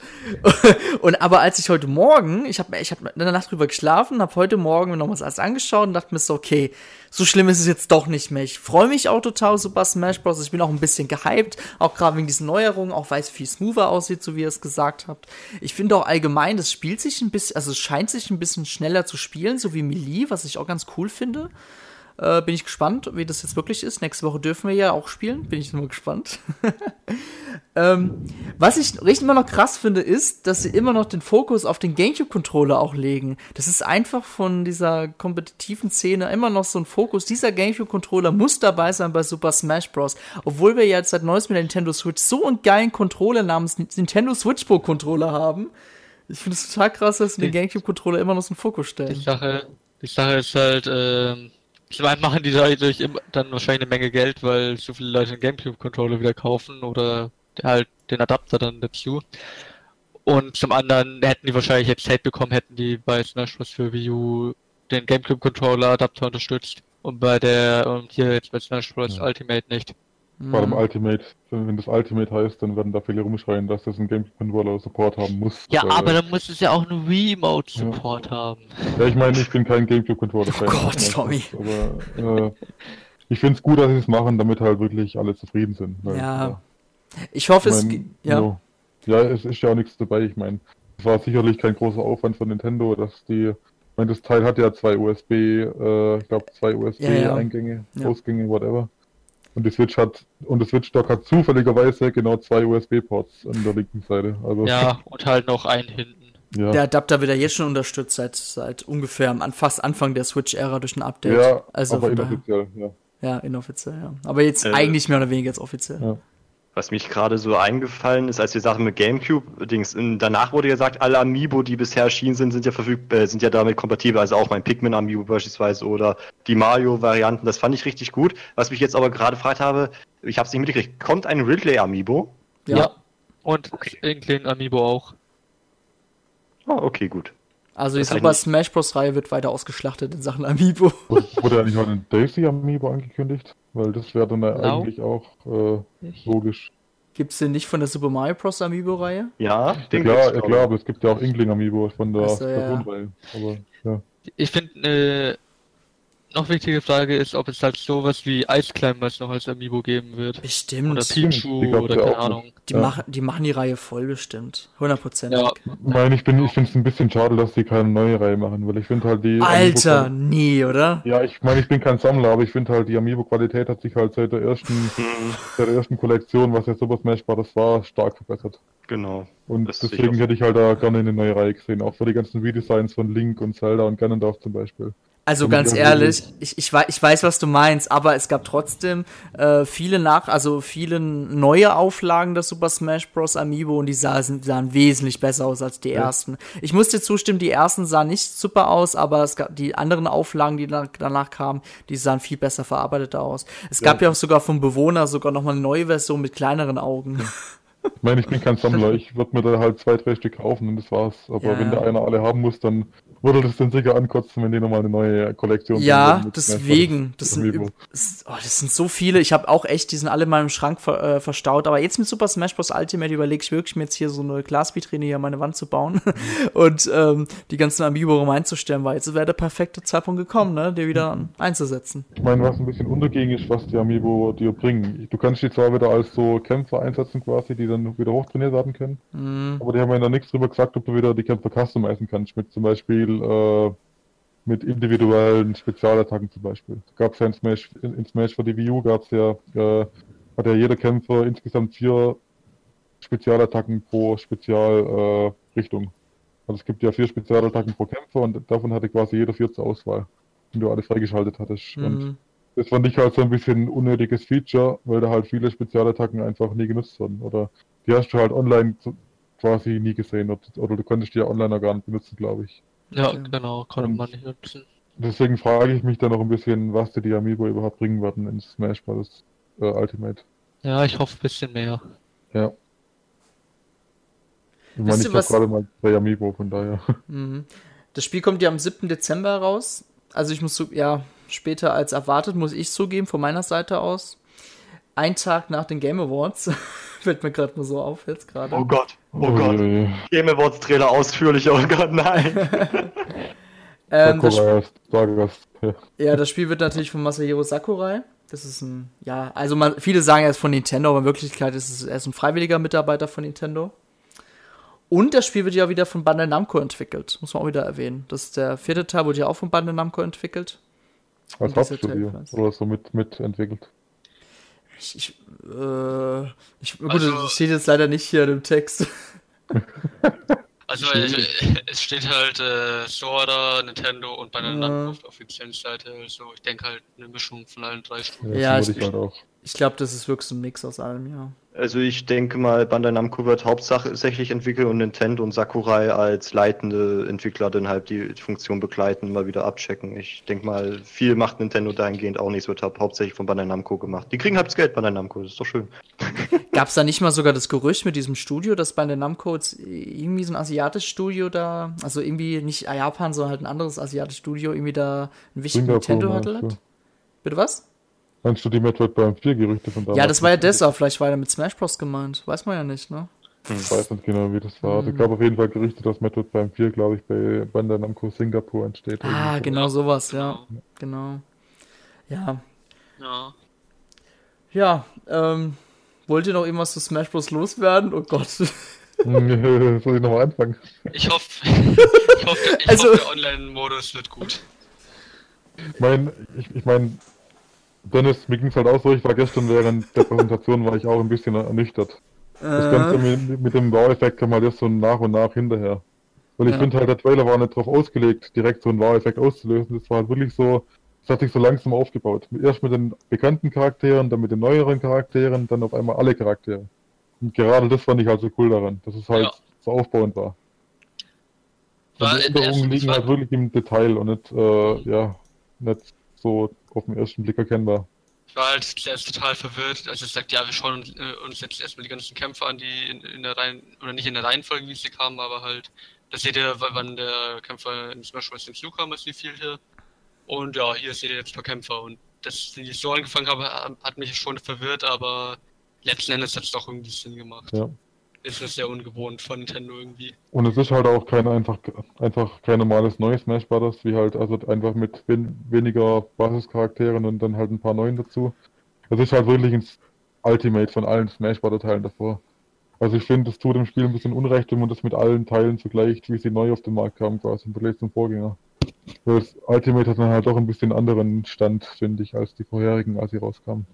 <laughs> und aber als ich heute Morgen, ich habe ich hab in der Nacht drüber geschlafen, habe heute Morgen mir nochmals alles angeschaut und dachte mir so, okay, so schlimm ist es jetzt doch nicht mehr. Ich freue mich auch total Super Smash Bros. Ich bin auch ein bisschen gehypt, auch gerade wegen diesen Neuerungen, auch weil es viel smoother aussieht, so wie ihr es gesagt habt. Ich finde auch allgemein, das spielt sich ein bisschen, also es scheint sich ein bisschen schneller zu spielen, so wie Melee, was ich auch ganz cool finde. Äh, bin ich gespannt, wie das jetzt wirklich ist. Nächste Woche dürfen wir ja auch spielen. Bin ich nur gespannt. <laughs> ähm, was ich richtig immer noch krass finde, ist, dass sie immer noch den Fokus auf den GameCube-Controller auch legen. Das ist einfach von dieser kompetitiven Szene immer noch so ein Fokus. Dieser GameCube-Controller muss dabei sein bei Super Smash Bros. Obwohl wir jetzt seit neuestem mit der Nintendo Switch so einen geilen Controller namens Nintendo Switch Pro Controller haben. Ich finde es total krass, dass sie den GameCube-Controller immer noch so einen Fokus stellen. Die Sache, die Sache ist halt, ähm, zum einen machen die dadurch dann wahrscheinlich eine Menge Geld, weil so viele Leute den GameCube-Controller wieder kaufen oder halt den Adapter dann dazu. Und zum anderen hätten die wahrscheinlich jetzt Hate bekommen, hätten die bei Smash Bros. für Wii U den GameCube-Controller-Adapter unterstützt und bei der und hier jetzt bei Smash Bros. Ja. Ultimate nicht. Vor allem Ultimate, wenn das Ultimate heißt, dann werden da viele rumschreien, dass das ein GameCube-Controller Support haben muss. Ja, aber dann muss es ja auch einen Remote-Support ja. haben. Ja, ich meine, ich bin kein GameCube-Controller-Fan. Oh Gott, Tommy. Aber äh, ich finde es gut, dass sie es machen, damit halt wirklich alle zufrieden sind. Weil, ja. ja. Ich hoffe, ich mein, es. Ja. ja, es ist ja auch nichts dabei. Ich meine, es war sicherlich kein großer Aufwand von Nintendo, dass die. Ich meine, das Teil hat ja zwei USB, äh, ich glaube zwei USB-Eingänge, Ausgänge, whatever. Und die Switch hat und das Switch Dock hat zufälligerweise genau zwei USB-Ports an der linken Seite. Also ja, und halt noch einen hinten. Ja. Der Adapter wird ja jetzt schon unterstützt seit, seit ungefähr am fast Anfang der Switch-Ära durch ein Update. Ja, also aber inoffiziell, ja. Ja, inoffiziell, ja. Aber jetzt äh, eigentlich mehr oder weniger jetzt offiziell. Ja. Was mich gerade so eingefallen ist, als wir sagten mit GameCube, Dings, danach wurde gesagt, alle Amiibo, die bisher erschienen sind, sind ja verfügbar, äh, sind ja damit kompatibel. Also auch mein Pikmin Amiibo beispielsweise oder die Mario-Varianten. Das fand ich richtig gut. Was mich jetzt aber gerade gefragt habe, ich habe es nicht mitgekriegt, kommt ein Ridley Amiibo? Ja. ja. Und okay. Inkling Amiibo auch. Oh, okay, gut. Also die Super Smash Bros. Reihe wird weiter ausgeschlachtet in Sachen Amiibo. <laughs> Wurde ja nicht mal ein Daisy Amiibo angekündigt? Weil das wäre dann genau. eigentlich auch äh, logisch. Gibt es den nicht von der Super Mario Bros. Amiibo-Reihe? Ja, den ja, klar, ja, klar, aber es gibt ja auch Inkling Amiibo von der also, Reihe. Aber, ja. Ich finde, äh, noch wichtige Frage ist, ob es halt sowas wie Ice Climbers noch als Amiibo geben wird. Bestimmt. Oder Pichu oder keine Ahnung. Die, ja. machen, die machen die Reihe voll bestimmt. 100%. Ja. Ich meine, ich, bin, ich finde es ein bisschen schade, dass die keine neue Reihe machen, weil ich finde halt die. Alter, nie, oder? Ja, ich meine, ich bin kein Sammler, aber ich finde halt, die Amiibo-Qualität hat sich halt seit der ersten, seit der ersten Kollektion, was ja Super Smash Bros. war, stark verbessert. Genau. Und deswegen hätte ich halt da gerne eine neue Reihe gesehen, auch für die ganzen Redesigns von Link und Zelda und Ganondorf zum Beispiel. Also ganz ehrlich, ich, ich, weiß, ich weiß, was du meinst, aber es gab trotzdem äh, viele nach, also viele neue Auflagen des Super Smash Bros. Amiibo und die sahen, sahen wesentlich besser aus als die ja. ersten. Ich muss dir zustimmen, die ersten sahen nicht super aus, aber es gab die anderen Auflagen, die danach kamen, die sahen viel besser verarbeitet aus. Es gab ja, ja auch sogar vom Bewohner sogar noch mal eine neue Version mit kleineren Augen. Ich meine, ich bin kein Sammler, ich würde mir da halt zwei, drei Stück kaufen und das war's. Aber ja. wenn der einer alle haben muss, dann würde das dann sicher ankotzen, wenn die nochmal eine neue Kollektion Ja, deswegen. Das sind, das, oh, das sind so viele. Ich habe auch echt, die sind alle in meinem Schrank ver, äh, verstaut. Aber jetzt mit Super Smash Bros. Ultimate überlege ich wirklich, mir jetzt hier so eine Glasvitrine hier an meine Wand zu bauen <laughs> und ähm, die ganzen Amiibo einzustellen, weil jetzt wäre der perfekte Zeitpunkt gekommen, ne, die wieder mhm. einzusetzen. Ich meine, was ein bisschen untergängig ist, was die Amiibo dir bringen. Du kannst die zwar wieder als so Kämpfer einsetzen quasi, die dann wieder hochtrainiert werden können, mhm. aber die haben ja da nichts drüber gesagt, ob du wieder die Kämpfer customizen kannst mit zum Beispiel äh, mit individuellen Spezialattacken zum Beispiel. Gab es ja in Smash, in, in Smash für die Wii U gab es ja, äh, hat ja jeder Kämpfer insgesamt vier Spezialattacken pro Spezialrichtung. Äh, also es gibt ja vier Spezialattacken pro Kämpfer und davon hatte quasi jeder vier zur Auswahl. nachdem du alles freigeschaltet hattest. Und Mhm. das fand ich halt so ein bisschen ein unnötiges Feature, weil da halt viele Spezialattacken einfach nie genutzt wurden. Oder die hast du halt online quasi nie gesehen. Oder, oder du konntest die ja online noch gar nicht benutzen, glaube ich. Ja, Okay. genau, konnte man nicht nutzen. Deswegen frage ich mich da noch ein bisschen, was die, die Amiibo überhaupt bringen werden in Smash Bros. Äh, Ultimate. Ja, ich hoffe ein bisschen mehr. Ja. Ich meine, ich habe gerade mal drei Amiibo, von daher. <laughs> Mhm. Das Spiel kommt ja am 7. Dezember raus. Also ich muss so, ja, später als erwartet, muss ich zugeben, von meiner Seite aus. Ein Tag nach den Game Awards. <laughs> Fällt mir gerade mal so auf jetzt gerade. Oh Gott, oh Gott. Game Awards Trailer ausführlich, oh Gott, nein. <laughs> ähm, das. Ja. das Spiel wird natürlich von Masahiro Sakurai. Das ist ein, ja, also man, viele sagen, er ist von Nintendo, aber in Wirklichkeit ist es, er ist ein freiwilliger Mitarbeiter von Nintendo. Und das Spiel wird ja wieder von Bandai Namco entwickelt, muss man auch wieder erwähnen. Das ist der vierte Teil, wurde ja auch von Bandai Namco entwickelt. Als Hauptstudio. Oder so mit, mitentwickelt. Ich, ich, äh, ich gut, Also- das steht jetzt leider nicht hier in dem Text. <laughs> Also äh, es steht halt äh, Sora, Nintendo und bei der Ja. Der offiziellen Seite. Also ich denke halt eine Mischung von allen drei Stufen. Ja, das ich- würde ich halt auch. Ich glaube, das ist wirklich so ein Mix aus allem, ja. Also ich denke mal, Bandai Namco wird hauptsächlich entwickeln und Nintendo und Sakurai als leitende Entwickler dann halt die Funktion begleiten, mal wieder abchecken. Ich denke mal, viel macht Nintendo dahingehend auch nicht, es wird hau- hauptsächlich von Bandai Namco gemacht. Die kriegen halt das Geld, Bandai Namco, das ist doch schön. <laughs> Gab es da nicht mal sogar das Gerücht mit diesem Studio, dass bei der Namco jetzt irgendwie so ein asiatisches Studio da, also irgendwie nicht Japan, sondern halt ein anderes asiatisches Studio, irgendwie da ein wichtiges Singapur Nintendo meinst hatte? du? Bitte was? Meinst du die Metroid Prime 4 Gerüchte von damals? Ja, das war ja deshalb, vielleicht war er mit Smash Bros. gemeint. Weiß man ja nicht, ne? Ich weiß nicht genau, wie das war. Mhm. Es gab auf jeden Fall Gerüchte, dass Metroid Prime 4, glaube ich, bei Bandai Namco Singapur entsteht. Ah, Irgendwie so. genau sowas, ja. Genau. Ja. Ja. Ja, ähm, wollt ihr noch irgendwas zu Smash Bros. loswerden? Oh Gott. <laughs> Soll ich nochmal anfangen? Ich hoffe, <laughs> ich hoffe, ich Also- hoffe der Online-Modus wird gut. Ich meine, ich, ich mein, Dennis, mir ging es halt auch so, ich war gestern während der Präsentation, war ich auch ein bisschen ernüchtert. Das Ganze Äh, mit, mit dem Wow-Effekt kam halt erst so nach und nach hinterher. Weil ich Ja. finde halt, der Trailer war nicht darauf ausgelegt, direkt so einen Wow-Effekt auszulösen. Das war halt wirklich so, es hat sich so langsam aufgebaut. Erst mit den bekannten Charakteren, dann mit den neueren Charakteren, dann auf einmal alle Charaktere. Und gerade das fand ich halt so cool daran, dass es halt Ja. so aufbauend war. War die Änderungen liegen halt wirklich im Detail und nicht, äh, ja, nicht so auf den ersten Blick erkennbar. Ich war halt zuerst total verwirrt, als es sagt, ja, wir schauen uns, äh, jetzt erstmal die ganzen Kämpfe an, die in, in der Reihen, oder nicht in der Reihenfolge, wie sie kamen, aber halt, da seht ihr, wann der Kämpfer in Smash Bros. hinzukam, als wie viel hier. Und ja, hier seht ihr jetzt ein paar Kämpfer. Und dass die so angefangen haben, ha- hat mich schon verwirrt, aber letzten Endes hat es doch irgendwie Sinn gemacht. Ja. Ist das sehr ungewohnt von Nintendo irgendwie. Und es ist halt auch kein einfach, einfach kein normales neues Smash Brothers, wie halt, also einfach mit wen, weniger Basischarakteren und dann halt ein paar neuen dazu. Es ist halt wirklich ins Ultimate von allen Smash Brothers Teilen davor. Also ich finde, es tut dem Spiel ein bisschen Unrecht, wenn man das mit allen Teilen vergleicht, wie sie neu auf den Markt kamen, quasi im Vergleich zum Vorgänger. Das Ultimate hat dann halt auch ein bisschen anderen Stand, finde ich, als die vorherigen, als sie rauskamen.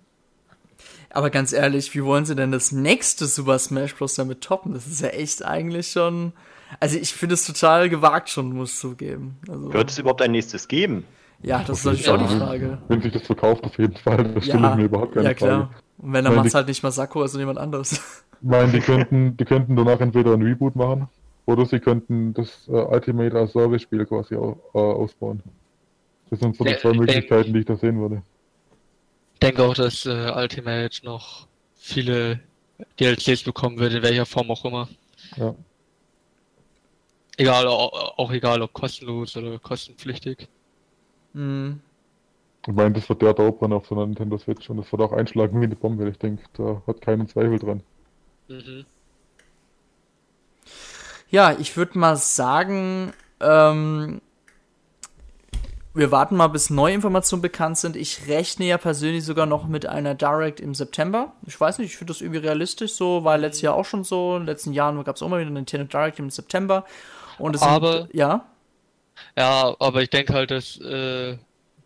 Aber ganz ehrlich, wie wollen sie denn das nächste Super Smash Bros. damit toppen? Das ist ja echt eigentlich schon. Also ich finde es total gewagt schon, muss ich zugeben. Also, Wird es überhaupt ein nächstes geben? ja, das ist natürlich auch die Frage. Wenn sich das verkauft, auf jeden Fall, das stelle ich mir überhaupt keine ja klar. Frage. Und wenn, dann macht es halt nicht mal Sakura, sondern jemand anderes. Ich meine, die könnten, die könnten danach entweder ein Reboot machen oder sie könnten das äh, Ultimate als Service-Spiel quasi au, äh, ausbauen. Das sind so die Ja, zwei ich Möglichkeiten, die ich da sehen würde. Ich denke auch, dass äh, Ultimate noch viele DLCs bekommen wird, in welcher Form auch immer. Ja. Egal, auch, auch egal, ob kostenlos oder kostenpflichtig. Hm. Ich meine, das wird der Dauerbrenner auf so einer Nintendo Switch und das wird auch einschlagen wie eine Bombe. Ich denke, da hat keinen Zweifel dran. Mhm. Ja, ich würde mal sagen, ähm, wir warten mal, bis neue Informationen bekannt sind. Ich rechne ja persönlich sogar noch mit einer Direct im September. Ich weiß nicht, ich finde das irgendwie realistisch so, war letztes Jahr auch schon so. In den letzten Jahren gab es auch mal wieder eine Nintendo Direct im September. Und es Aber- sind, ja, Ja, aber ich denke halt, dass äh,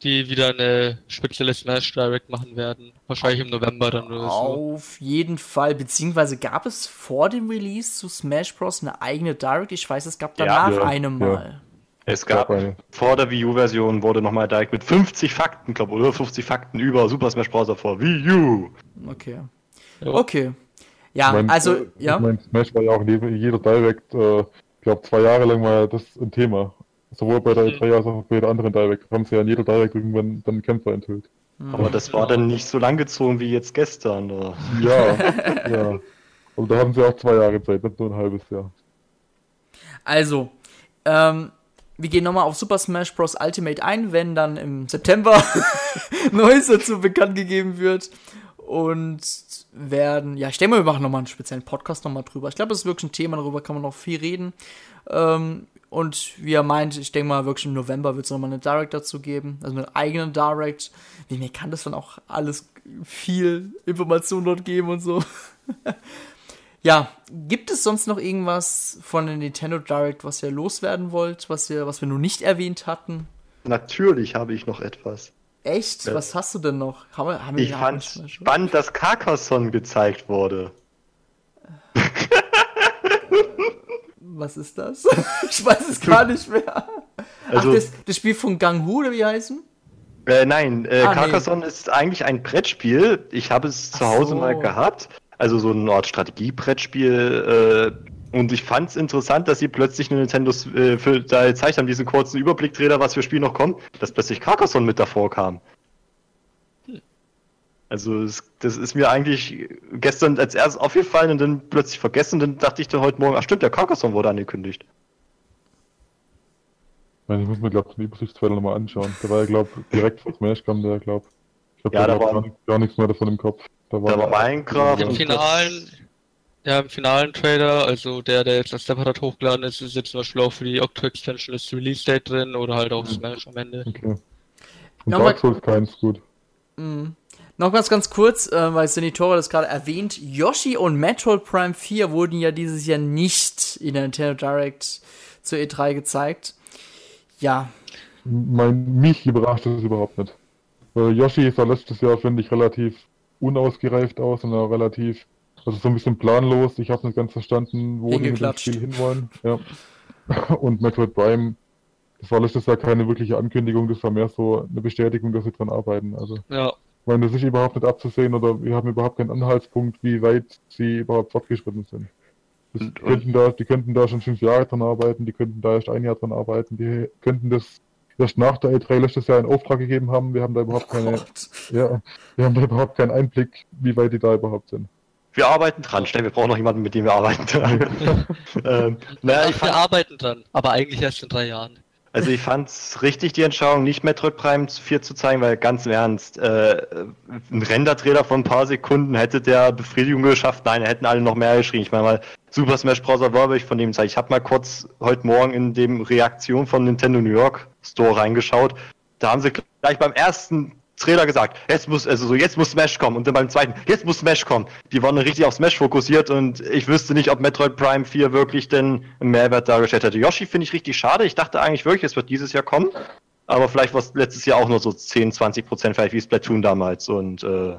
die wieder eine spezielle Smash Direct machen werden. Wahrscheinlich im November dann oder so. auf jeden Fall. Beziehungsweise gab es vor dem Release zu Smash Bros. eine eigene Direct? Ich weiß, es gab Ja, danach ja, eine ja. Es gab vor der Wii U-Version wurde nochmal direkt mit 50 Fakten, glaube oder 50 Fakten über Super Smash Bros. vor Wii U. Okay. Ja. Okay. Ja, Ich mein, also, äh, ja. Ich mein, Smash war ja auch in jeder Direct, äh, ich glaube zwei Jahre lang war ja das ein Thema. Sowohl bei der Mhm. E3 als auch bei der anderen Direct. Haben sie ja in jeder Direct irgendwann dann Kämpfer enthüllt. Aber das war dann nicht so lang gezogen wie jetzt gestern. Oder? Ja, <laughs> ja. Aber da haben sie auch zwei Jahre Zeit, nicht nur ein halbes Jahr. Also, ähm, wir gehen nochmal auf Super Smash Bros. Ultimate ein, wenn dann im September <laughs> Neues dazu bekannt gegeben wird. Und werden, ja, ich denke mal, wir machen nochmal einen speziellen Podcast nochmal drüber. Ich glaube, das ist wirklich ein Thema, darüber kann man noch viel reden. Ähm, und wie er meint, ich denke mal, wirklich im November wird es nochmal eine Direct dazu geben. Also eine eigene Direct. Wie mir kann das dann auch alles viel Information dort geben und so. <laughs> Ja, gibt es sonst noch irgendwas von der Nintendo Direct, was ihr loswerden wollt, was wir, was wir nur nicht erwähnt hatten? Natürlich habe ich noch etwas. Echt? Ja. Was hast du denn noch? Haben wir, haben Ich wir- fand wir schon- spannend, dass Carcassonne gezeigt wurde. <laughs> Was ist das? <laughs> ich weiß es gar nicht mehr. Also- Ach, das, das Spiel von Gang Hu, oder wie heißen? Äh, nein, äh, Ah, nee. Carcassonne ist eigentlich ein Brettspiel. Ich habe es zu Ach Hause so. mal gehabt. Also so eine Art Strategie-Brettspiel. Äh, und ich fand es interessant, dass sie plötzlich eine Nintendo äh, für, da gezeigt haben, diesen kurzen Überblicktrailer, was für Spiel noch kommt, dass plötzlich Carcassonne mit davor kam. Also es, das ist mir eigentlich gestern als erstes aufgefallen und dann plötzlich vergessen. Dann dachte ich dann heute Morgen, ach stimmt, der Carcassonne wurde angekündigt. Ich, meine, ich muss mir, glaube ich, den Übersichtstrailer nochmal anschauen. Der war ja, glaube direkt vor Smash kam der, glaube ich. glaube, Ja, da da war gar nichts mehr davon im Kopf. Da war Minecraft Im finalen, ja, im finalen Trailer, also der, der jetzt als separat hochgeladen ist, ist jetzt zum Beispiel auch für die Octo Extension das Release Date drin oder halt auch Smash am Ende. Okay. Und Ja, Dark Souls keins gut. Noch ganz, ganz kurz, äh, weil Senitora das gerade erwähnt. Yoshi und Metroid Prime 4 wurden ja dieses Jahr nicht in der Nintendo Direct zur E3 gezeigt. Ja, Mein, mich überrascht das überhaupt nicht. Äh, Yoshi sah letztes Jahr, finde ich, relativ unausgereift aus und relativ, also so ein bisschen planlos. Ich habe nicht ganz verstanden, wo die mit dem. Spiel hinwollen. Ja. <laughs> Und Metroid Prime, das war letztes Jahr keine wirkliche Ankündigung, das war mehr so eine Bestätigung, dass sie dran arbeiten. Also, Ja, ich meine, das ist überhaupt nicht abzusehen oder wir haben überhaupt keinen Anhaltspunkt, wie weit sie überhaupt fortgeschritten sind. Das, Und- die, könnten da, die könnten da schon fünf Jahre dran arbeiten, die könnten da erst ein Jahr dran arbeiten, die könnten das erst nach der E3 letztes Jahr in Auftrag gegeben haben. Wir haben da überhaupt keine, Gott. ja, wir haben da überhaupt keinen Einblick, wie weit die da überhaupt sind. wir arbeiten dran. Schnell, wir brauchen noch jemanden, mit dem wir arbeiten. <laughs> ähm, naja, ich wir fand, arbeiten dran, aber eigentlich erst in drei Jahren. also ich fand's richtig, die Entscheidung, nicht Metroid Prime 4 zu zeigen, weil ganz im Ernst, äh, ein Render-Trailer von ein paar Sekunden hätte der Befriedigung geschafft. Nein, da hätten alle noch mehr geschrien. Ich meine mal, Super Smash Bros. Wollte ich von dem zeigen. Ich habe mal kurz heute Morgen in dem Reaktion von Nintendo New York Store reingeschaut. Da haben sie gleich beim ersten Trailer gesagt, jetzt muss, also so, jetzt muss Smash kommen und dann beim zweiten, jetzt muss Smash kommen. Die waren richtig auf Smash fokussiert und ich wüsste nicht, ob Metroid Prime 4 wirklich denn einen Mehrwert dargestellt hätte. Yoshi finde ich richtig schade. Ich dachte eigentlich wirklich, es wird dieses Jahr kommen. Aber vielleicht war es letztes Jahr auch nur so 10, 20 Prozent, vielleicht wie Splatoon damals und äh,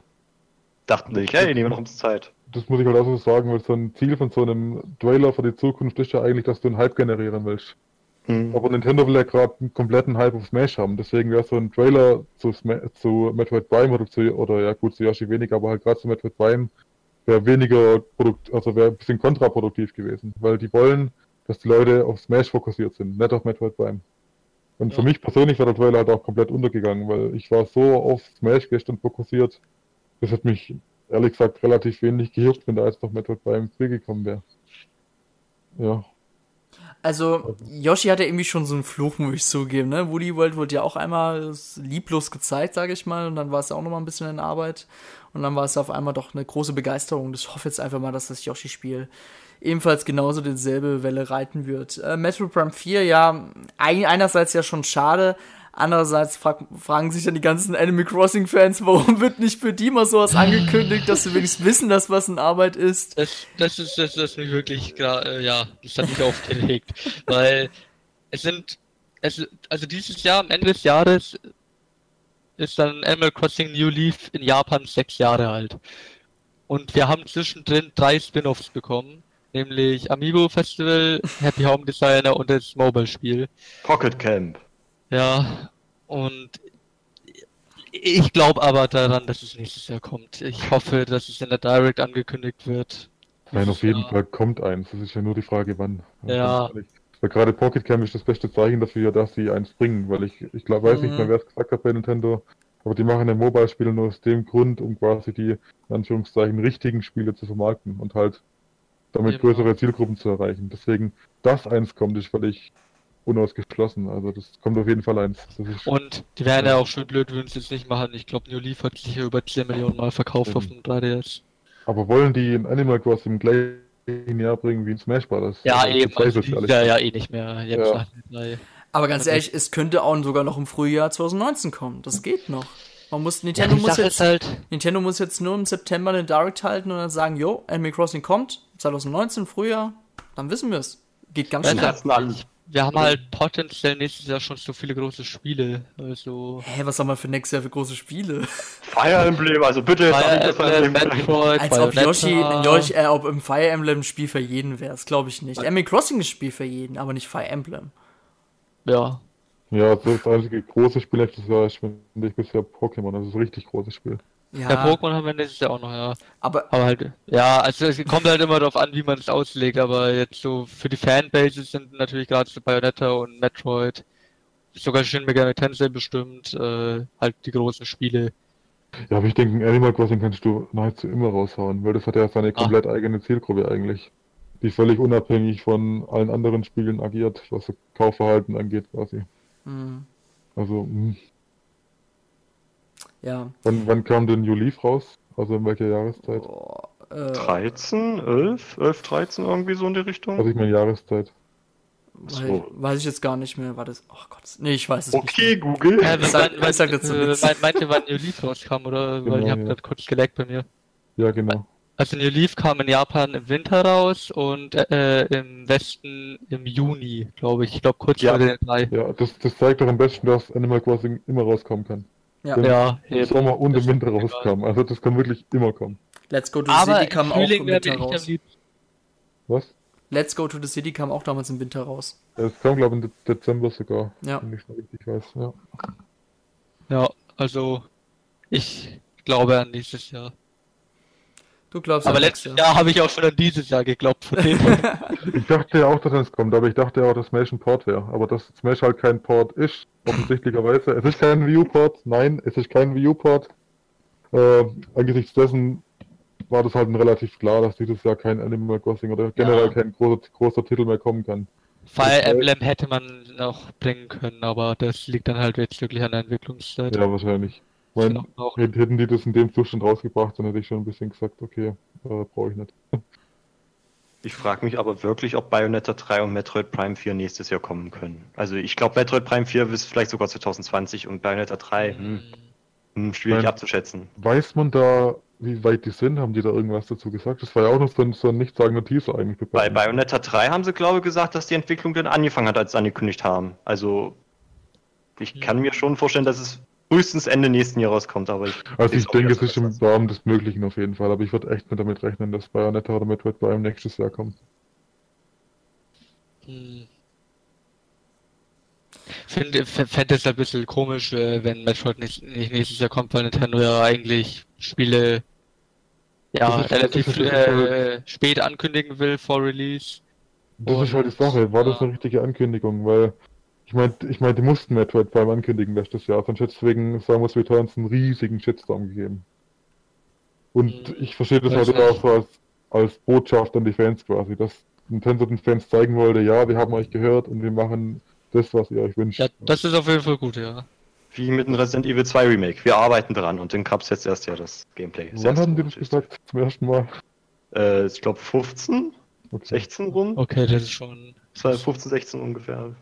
dachten sich, hey, nehmen wir noch uns Zeit. Das muss ich halt auch so sagen, weil so ein Ziel von so einem Trailer für die Zukunft ist ja eigentlich, dass du einen Hype generieren willst. Hm. Aber Nintendo will ja gerade einen kompletten Hype auf Smash haben. Deswegen wäre so ein Trailer zu, Sma zu Metroid Prime oder zu, oder ja gut, zu Yoshi weniger, aber halt gerade zu Metroid Prime wäre weniger produkt, also wäre ein bisschen kontraproduktiv gewesen. Weil die wollen, dass die Leute auf Smash fokussiert sind, nicht auf Metroid Prime. Und für Ja. mich persönlich wäre der Trailer halt auch komplett untergegangen, weil ich war so auf Smash gestern fokussiert, das hat mich ehrlich gesagt relativ wenig gejuckt, wenn da jetzt noch Metroid Prime 4 gekommen wäre. Ja, Also, Yoshi hat ja irgendwie schon so einen Fluch, muss ich zugeben, ne? Woody World wurde ja auch einmal lieblos gezeigt, sage ich mal, und dann war es ja auch nochmal ein bisschen in Arbeit. Und dann war es auf einmal doch eine große Begeisterung. Ich hoffe jetzt einfach mal, dass das Yoshi-Spiel ebenfalls genauso dieselbe Welle reiten wird. Äh, Metro Prime 4, ja, ein, einerseits ja schon schade, andererseits frag, fragen sich dann die ganzen Animal Crossing-Fans, warum wird nicht für die mal sowas angekündigt, dass sie wenigstens wissen, dass was in Arbeit ist. Das, das ist das, das ist mich wirklich äh, ja, das hat mich aufgelegt, <laughs> weil es sind es, also dieses Jahr am Ende des Jahres ist dann Animal Crossing New Leaf in Japan sechs Jahre alt und wir haben zwischendrin drei Spin-offs bekommen nämlich Amiibo Festival, Happy Home Designer und das Mobile-Spiel. Pocket Camp. Ja, und ich glaube aber daran, dass es nächstes Jahr kommt. Ich hoffe, dass es in der Direct angekündigt wird. Nein, auf jeden Ja. Fall kommt eins. Das ist ja nur die Frage, wann. Ja. Weil gerade Pocket Cam ist das beste Zeichen dafür, dass sie eins bringen, weil ich, ich glaube, weiß nicht Mhm. mehr, wer es gesagt hat bei Nintendo, aber die machen ein Mobile-Spiel nur aus dem Grund, um quasi die, in Anführungszeichen, richtigen Spiele zu vermarkten und halt damit Eben. größere Zielgruppen zu erreichen. Deswegen, dass eins kommt, ist völlig unausgeschlossen. Also das kommt auf jeden Fall eins. Das ist, Und die wären ja auch schön blöd, würden sie es nicht machen. Ich glaube, New Leaf hat sich ja über 10 Millionen Mal verkauft auf dem 3DS. aber wollen die in Animal Crossing im gleichen Jahr bringen wie in Smash Bros? Ja, Also, eben. Also die ja, ja eh nicht mehr. Ja. Aber ganz Also- ehrlich, es könnte auch sogar noch im Frühjahr 2019 kommen. Das geht noch. Man muss, Nintendo, die muss jetzt, halt, Nintendo muss jetzt nur im September den Direct halten und dann sagen, jo, Animal Crossing kommt, 2019, Frühjahr, dann wissen wir es. Geht ganz Ja, schnell. Wir haben halt potenziell nächstes Jahr schon so viele große Spiele. Also. Hä, was haben wir für nächstes Jahr für große Spiele? Fire Emblem, also bitte jetzt Fire nicht das Fire Emblem. Metroid, Als ob. Yoshi, Yoshi äh, ob im Fire Emblem ein Spiel für jeden wäre, das glaube ich nicht. Animal Crossing ist ein Spiel für jeden, aber nicht Fire Emblem. Ja. Ja, das, einzige große Spiel nächstes Jahr ist, finde ich, bisher Pokémon. Das ist ein richtig großes Spiel. Ja, Ja, Pokémon haben wir nächstes Jahr auch noch, ja. aber Aber halt, ja, also es kommt halt immer darauf an, wie man es auslegt, aber jetzt so für die Fanbases sind natürlich gerade so Bayonetta und Metroid, sogar Shin Megami Tensei bestimmt, äh, halt die großen Spiele. Ja, aber ich denke, Animal Crossing kannst du nahezu immer raushauen, weil das hat ja seine komplett eigene Zielgruppe eigentlich. Die völlig unabhängig von allen anderen Spielen agiert, was so Kaufverhalten angeht quasi. hm, Also, hm. Ja. wann, wann kam denn New Leaf raus? Also in welcher Jahreszeit? Boah, äh, 13, 11, 11, 13, irgendwie so in die Richtung. Also ich meine Jahreszeit. weiß, weiß ich jetzt gar nicht mehr, war das. Oh Gott, nee, ich weiß es nicht. okay, Google. Äh, sag- wann- ich sag dazu äh, meint- ihr, wann New Leaf rauskam, oder? Weil ich Genau, hab ja. grad kurz geleckt bei mir. Ja, genau. Also New Leaf kam in Japan im Winter raus und äh, im Westen im Juni, glaube ich. Ich glaube kurz Ja. vor den drei. Ja, das, das zeigt doch am besten, dass Animal Crossing immer rauskommen kann. Ja. Ja, Im. Sommer und im Winter rauskam. Also das kann wirklich immer kommen. Let's Go to the Aber City kam auch im Winter raus. Was? Let's Go to the City kam auch damals im Winter raus. Es kam, glaube ich, im De- Dezember sogar. Ja. Wenn ich noch richtig weiß. Ja. Ja, also ich glaube an nächstes Jahr. Du glaubst Aber letztes Jahr habe ich auch schon an dieses Jahr geglaubt von dem. <laughs> Ich dachte ja auch, dass es kommt, aber ich dachte ja auch, dass Smash ein Port wäre. Aber dass Smash halt kein Port ist, offensichtlicherweise. Es ist kein Wii U-Port, nein, es ist kein Wii U-Port. Äh, angesichts dessen war das halt relativ klar, dass dieses Jahr kein Animal Crossing oder generell Ja. kein großer, großer Titel mehr kommen kann. Fire. Emblem hätte man noch bringen können, aber das liegt dann halt jetzt wirklich an der Entwicklungszeit. Ja, wahrscheinlich. Noch- noch- hätt- hätten die das in dem Zustand rausgebracht, dann hätte ich schon ein bisschen gesagt, okay, äh, brauche ich nicht. Ich frage mich aber wirklich, ob Bayonetta 3 und Metroid Prime 4 nächstes Jahr kommen können. Also ich glaube, Metroid Prime 4 ist vielleicht sogar 2020 und Bayonetta 3, hm, hm, schwierig Nein. abzuschätzen. Weiß man da, wie weit die sind? Haben die da irgendwas dazu gesagt? Das war ja auch noch so ein, so ein nichtssagender Teaser eigentlich. Bei Bayonetta 3 haben sie, glaube ich, gesagt, dass die Entwicklung dann angefangen hat, als sie angekündigt haben. Also ich kann mir schon vorstellen, dass es frühestens Ende nächsten Jahr rauskommt, aber ich. Also ich denke, es ist im Rahmen des Möglichen auf jeden Fall, aber ich würde echt nicht damit rechnen, dass Bayonetta oder Metroid Prime nächstes Jahr kommt. Hm. Finde fände es ein bisschen komisch, äh, wenn Metroid nicht, nicht nächstes Jahr kommt, weil Nintendo ja eigentlich Spiele ja Das relativ ist- äh, spät ankündigen will vor Release. Das ist halt die Sache, war das eine richtige Ankündigung, weil ich meine, ich mein, die mussten Metroid Prime ankündigen letztes Jahr, sonst hätte es wegen Samus Returns einen riesigen Shitstorm gegeben. Und Hm, ich verstehe das weiß halt nicht. auch so als, als Botschaft an die Fans quasi, dass Nintendo den Fans zeigen wollte, ja, wir haben euch gehört und wir machen das, was ihr euch wünscht. Ja, das ist auf jeden Fall gut, ja. Wie mit dem Resident Evil 2 Remake. Wir arbeiten dran und dann gab es jetzt erst ja das Gameplay. Das Wann haben die das gesagt? Zum ersten Mal? Äh, ich glaube 15, Okay. 16 rum. Okay, das ist schon. 15, 16 ungefähr.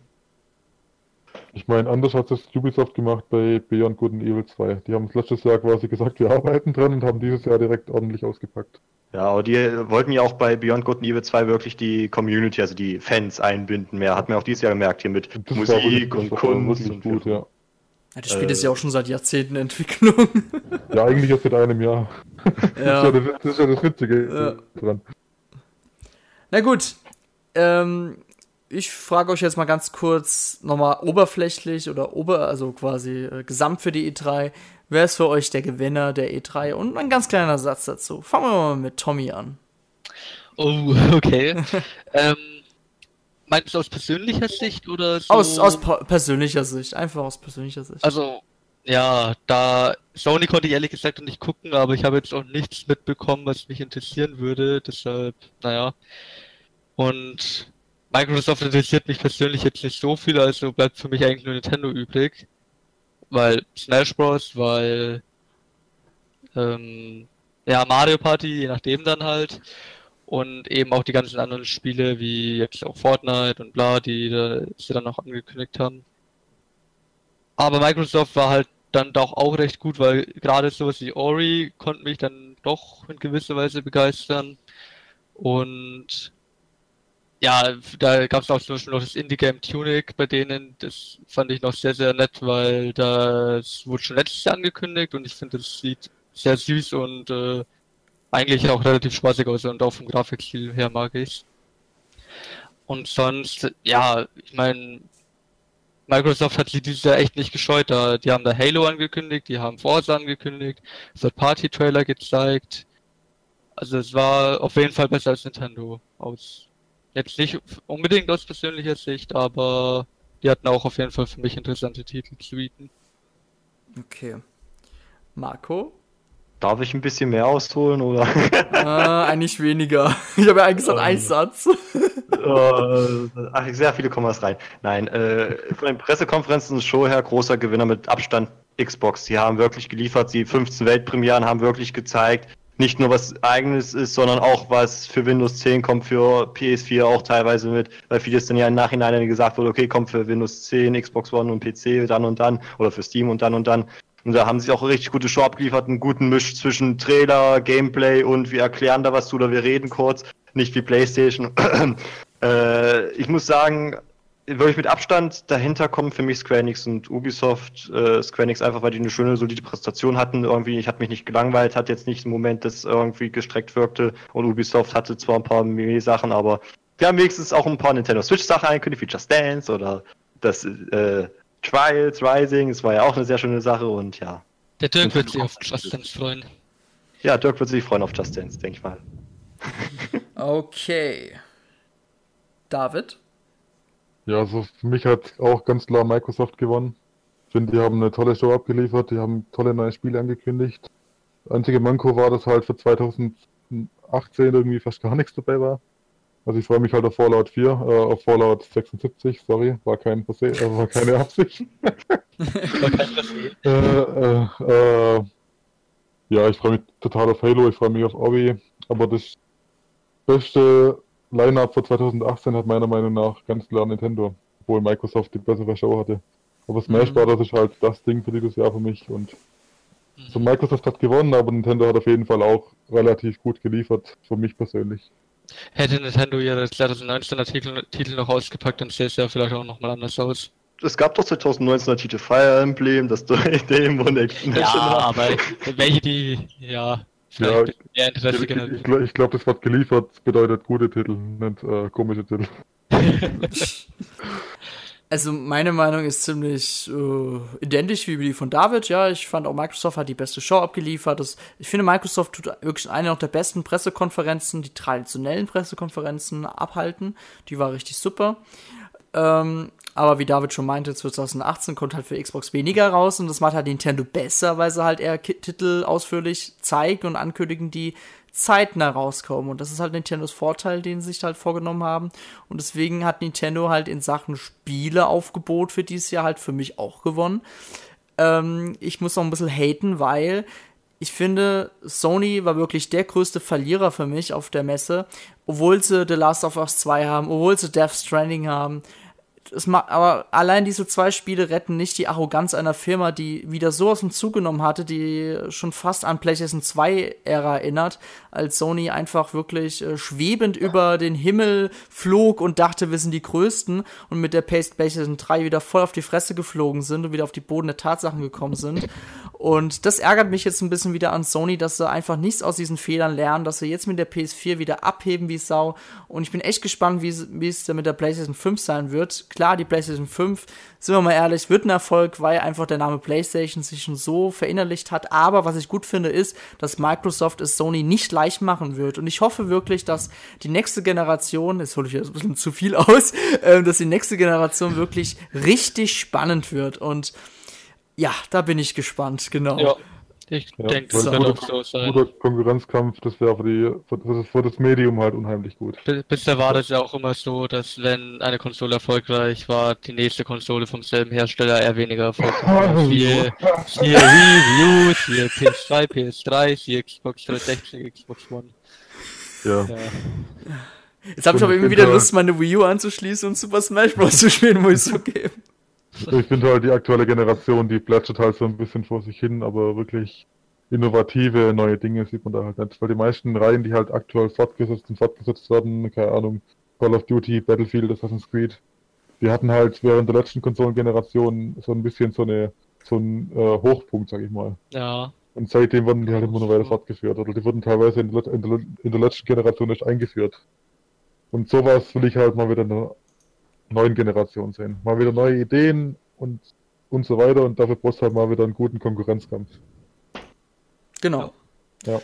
Ich meine, anders hat es Ubisoft gemacht bei Beyond Good and Evil 2. Die haben es letztes Jahr quasi gesagt, wir arbeiten dran und haben dieses Jahr direkt ordentlich ausgepackt. Ja, aber die wollten ja auch bei Beyond Good and Evil 2 wirklich die Community, also die Fans einbinden mehr. Hat man auch dieses Jahr gemerkt hier mit das war wirklich- Musik und das war Kunst wirklich und gut, ja. Ja, das Spiel Äh, ist ja auch schon seit Jahrzehnten in Entwicklung. Ja, eigentlich erst seit einem Jahr. <laughs> Das, ist ja ja. das, das ist ja das Witzige Ja. dran. Na gut, ähm, ich frage euch jetzt mal ganz kurz nochmal oberflächlich oder ober, also quasi äh, gesamt für die E3. Wer ist für euch der Gewinner der E3? Und ein ganz kleiner Satz dazu. Fangen wir mal mit Tommy an. Oh, <laughs> okay. ähm, meinst du aus persönlicher Sicht oder so? Aus, aus persönlicher Sicht, einfach aus persönlicher Sicht. Also, ja, da Sony konnte ich ehrlich gesagt noch nicht gucken, aber ich habe jetzt auch nichts mitbekommen, was mich interessieren würde. Deshalb, naja. Und Microsoft interessiert mich persönlich jetzt nicht so viel, also bleibt für mich eigentlich nur Nintendo übrig. Weil Smash Bros., weil ähm, ja, Mario Party, je nachdem dann halt. Und eben auch die ganzen anderen Spiele, wie jetzt auch Fortnite und bla, die da, sie dann noch angekündigt haben. Aber Microsoft war halt dann doch auch recht gut, weil gerade sowas wie Ori konnte mich dann doch in gewisser Weise begeistern. Und ja, da gab es auch zum Beispiel noch das Indie-Game Tunic bei denen. Das fand ich noch sehr, sehr nett, weil das wurde schon letztes Jahr angekündigt und ich finde, das sieht sehr süß und äh, eigentlich auch relativ spaßig aus und auch vom Grafikstil her mag ich Und sonst, ja, ich meine, Microsoft hat sich dieses Jahr echt nicht gescheut. Da, die haben da Halo angekündigt, die haben Forza angekündigt, Third-Party-Trailer gezeigt. Also es war auf jeden Fall besser als Nintendo aus Jetzt nicht unbedingt aus persönlicher Sicht, aber die hatten auch auf jeden Fall für mich interessante Titel zu bieten. Okay. Marco? Darf ich ein bisschen mehr ausholen oder? <laughs> äh, eigentlich weniger. Ich habe ja eigentlich gesagt, ein Satz. uh, ach, sehr viele Kommas rein. Nein, äh, von den Pressekonferenzen Show her großer Gewinner mit Abstand Xbox. Sie haben wirklich geliefert, die 15 Weltpremieren haben wirklich gezeigt, nicht nur was eigenes ist, sondern auch was für Windows 10 kommt, für PS4 auch teilweise mit, weil vieles dann ja im Nachhinein dann gesagt wurde, okay, kommt für Windows 10, Xbox One und PC dann und dann oder für Steam und dann und dann. Und da haben sie auch eine richtig gute Show abgeliefert, einen guten Misch zwischen Trailer, Gameplay und wir erklären da was zu oder wir reden kurz, nicht wie PlayStation. <clears throat> äh, ich muss sagen, wirklich mit Abstand dahinter kommen für mich Square Enix und Ubisoft. Äh, Square Enix einfach, weil die eine schöne, solide Präsentation hatten. Irgendwie, ich hatte mich nicht gelangweilt, hat jetzt nicht einen Moment, das irgendwie gestreckt wirkte. Und Ubisoft hatte zwar ein paar Meme-Sachen, aber wir haben wenigstens auch ein paar Nintendo Switch-Sachen angekündigt, wie Just Dance oder das äh, Trials Rising. Das war ja auch eine sehr schöne Sache und ja. Der Dirk wird sich auf Just Dance freuen. Ja, Dirk wird sich freuen auf Just Dance, denke ich mal. <laughs> okay. David? Ja, also für mich hat auch ganz klar Microsoft gewonnen. Ich finde, die haben eine tolle Show abgeliefert, die haben tolle neue Spiele angekündigt. Einzige Manko war, dass halt für 2018 irgendwie fast gar nichts dabei war. Also ich freue mich halt auf Fallout 4, äh, auf Fallout 76, sorry, war, kein Verse äh, war keine <laughs> Absicht. war kein Versehen. <laughs> äh, äh, äh, ja, ich freue mich total auf Halo, ich freue mich auf Obi, aber das beste Line-Up für 2018 hat meiner Meinung nach ganz klar Nintendo, obwohl Microsoft die bessere Show hatte. Aber Smash mhm. Bros. ist halt das Ding für dieses Jahr für mich und mhm. so Microsoft hat gewonnen, aber Nintendo hat auf jeden Fall auch relativ gut geliefert, für mich persönlich. Hätte Nintendo ihre 2019er Titel, Titel noch ausgepackt, dann sähe es ja vielleicht auch nochmal anders aus. Es gab doch 2019er Titel Fire Emblem, das <laughs> Demon Expansion. Ja, aber welche die, ja, ja, ich, ich, ich, ich glaube, das Wort geliefert bedeutet gute Titel, nicht äh, komische Titel. <laughs> Also meine Meinung ist ziemlich äh, identisch wie die von David. Ja, ich fand auch Microsoft hat die beste Show abgeliefert. Das, ich finde Microsoft tut wirklich eine der besten Pressekonferenzen, die traditionellen Pressekonferenzen abhalten. Die war richtig super. Ähm, aber wie David schon meinte, 2018 kommt halt für Xbox weniger raus und das macht halt Nintendo besser, weil sie halt eher Titel ausführlich zeigen und ankündigen, die zeitnah rauskommen. Und das ist halt Nintendos Vorteil, den sie sich halt vorgenommen haben. Und deswegen hat Nintendo halt in Sachen Spieleaufgebot für dieses Jahr halt für mich auch gewonnen. Ähm, ich muss noch ein bisschen haten, weil ich finde, Sony war wirklich der größte Verlierer für mich auf der Messe, obwohl sie The Last of Us 2 haben, obwohl sie Death Stranding haben, es aber allein diese zwei Spiele retten nicht die Arroganz einer Firma, die wieder so aus dem Zug genommen hatte, die schon fast an PlayStation 2 Ära erinnert, als Sony einfach wirklich äh, schwebend über den Himmel flog und dachte, wir sind die Größten und mit der PlayStation 3 wieder voll auf die Fresse geflogen sind und wieder auf die Boden der Tatsachen gekommen sind. Und das ärgert mich jetzt ein bisschen wieder an Sony, dass sie einfach nichts aus diesen Fehlern lernen, dass sie jetzt mit der PS4 wieder abheben wie Sau. Und ich bin echt gespannt, wie es, wie es mit der PlayStation 5 sein wird. Klar, die PlayStation 5, sind wir mal ehrlich, wird ein Erfolg, weil einfach der Name PlayStation sich schon so verinnerlicht hat. Aber was ich gut finde, ist, dass Microsoft es Sony nicht leicht machen wird. Und ich hoffe wirklich, dass die nächste Generation, jetzt hole ich jetzt ein bisschen zu viel aus, <laughs> äh, dass die nächste Generation wirklich richtig spannend wird. Und ja, da bin ich gespannt, genau. Ja, ich Ja, denke, das wird auch so sein. Guter Konkurrenzkampf, das wäre für, die, für, für, das, für das Medium halt unheimlich gut. Bis- Bisher war das ja auch immer so, dass wenn eine Konsole erfolgreich war, die nächste Konsole vom selben Hersteller eher weniger erfolgreich war. <laughs> Siehe, siehe Wii U, siehe PS2, PS3, siehe Xbox 360, Xbox One. Ja. Ja. Jetzt habe ich aber immer wieder Lust, meine Wii U anzuschließen und Super Smash Bros. zu spielen, muss ich so geben. <laughs> Ich finde halt die aktuelle Generation, die plätschert halt so ein bisschen vor sich hin, aber wirklich innovative neue Dinge sieht man da halt nicht. Weil die meisten Reihen, die halt aktuell fortgesetzt und fortgesetzt werden, keine Ahnung, Call of Duty, Battlefield, Assassin's Creed, die hatten halt während der letzten Konsolengeneration so ein bisschen so eine so einen äh, Hochpunkt, sag ich mal. ja, Und seitdem wurden die halt immer noch weiter fortgeführt. Oder die wurden teilweise in der, in der, in der letzten Generation nicht eingeführt. Und sowas will ich halt mal wieder in der neuen Generation sehen. Mal wieder neue Ideen und, und so weiter. Und dafür brauchst du halt mal wieder einen guten Konkurrenzkampf. Genau. Ja.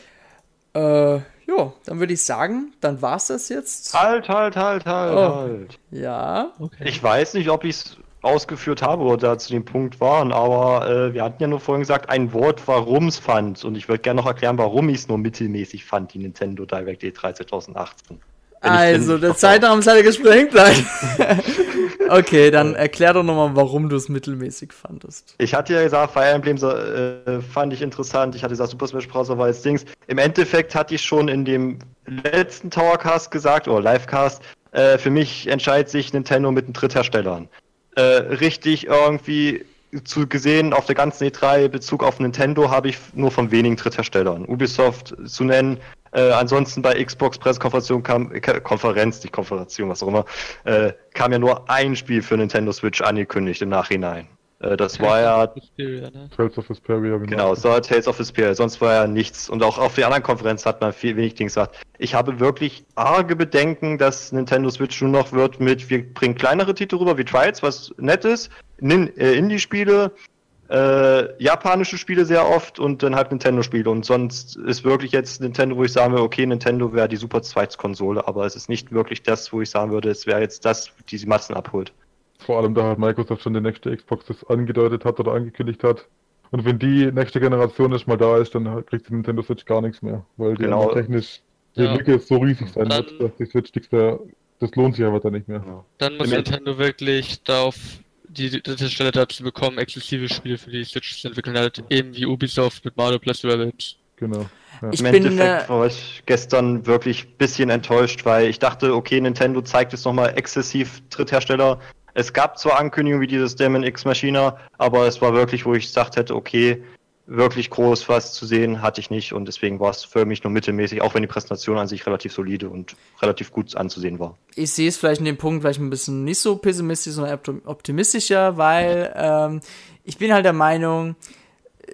Äh, ja, dann würde ich sagen, dann war's das jetzt. Halt, halt, halt, halt, Oh. halt. Ja. okay. Ich weiß nicht, ob ich es ausgeführt habe oder da zu dem Punkt waren, aber äh, wir hatten ja nur vorhin gesagt, ein Wort, warum es fand. Und ich würde gerne noch erklären, warum ich es nur mittelmäßig fand, die Nintendo Direct E3 2018. Also, der <laughs> Zeitraum ist leider gesprengt. Nein. <laughs> okay, dann erklär doch nochmal, warum du es mittelmäßig fandest. Ich hatte ja gesagt, Fire Emblem so, äh, fand ich interessant. Ich hatte gesagt, Super Smash Bros. war jetzt Dings. Im Endeffekt hatte ich schon in dem letzten Towercast gesagt, oder Livecast, äh, für mich entscheidet sich Nintendo mit den Drittherstellern. Äh, richtig irgendwie zu gesehen auf der ganzen E3 Bezug auf Nintendo habe ich nur von wenigen Drittherstellern. Ubisoft zu nennen, äh, ansonsten bei Xbox Pressekonferenz kam, äh, Konferenz, nicht Konferenz, was auch immer, äh, kam ja nur ein Spiel für Nintendo Switch angekündigt im Nachhinein. Äh, das war ja ne? Tales of Vesperia. Genau, es war Tales of Vesperia, sonst war ja nichts. Und auch auf der anderen Konferenz hat man viel wenig Dings gesagt. Ich habe wirklich arge Bedenken, dass Nintendo Switch nur noch wird mit, wir bringen kleinere Titel rüber wie Trials, was nett ist, äh, Indie-Spiele, äh, japanische Spiele sehr oft und dann halt Nintendo-Spiele. Und sonst ist wirklich jetzt Nintendo, wo ich sagen würde, okay, Nintendo wäre die super Zweitkonsole, aber es ist nicht wirklich das, wo ich sagen würde, es wäre jetzt das, die die Massen abholt. Vor allem, da halt Microsoft schon die nächste Xbox das angedeutet hat oder angekündigt hat. Und wenn die nächste Generation nicht mal da ist, dann kriegt die Nintendo Switch gar nichts mehr. Weil die Genau. technisch die Ja. Lücke so riesig sein Dann- wird, dass die Switch nichts mehr, das lohnt sich einfach dann nicht mehr. Dann muss Im Nintendo wirklich darauf die dritte Stelle dazu bekommen, exklusive Spiele für die Switch zu entwickeln, halt eben wie Ubisoft mit Mario plus Rabbids. Genau. Ja. Ich Im bin, Endeffekt äh, war ich gestern wirklich ein bisschen enttäuscht, weil ich dachte, okay, Nintendo zeigt jetzt nochmal exzessiv Dritthersteller. Es gab zwar Ankündigungen wie dieses Demon X Machina, aber es war wirklich, wo ich gesagt hätte, okay, wirklich groß was zu sehen hatte ich nicht und deswegen war es für mich nur mittelmäßig, auch wenn die Präsentation an sich relativ solide und relativ gut anzusehen war. ich sehe es vielleicht in dem Punkt vielleicht ein bisschen nicht so pessimistisch, sondern optim- optimistischer, weil ähm, ich bin halt der Meinung,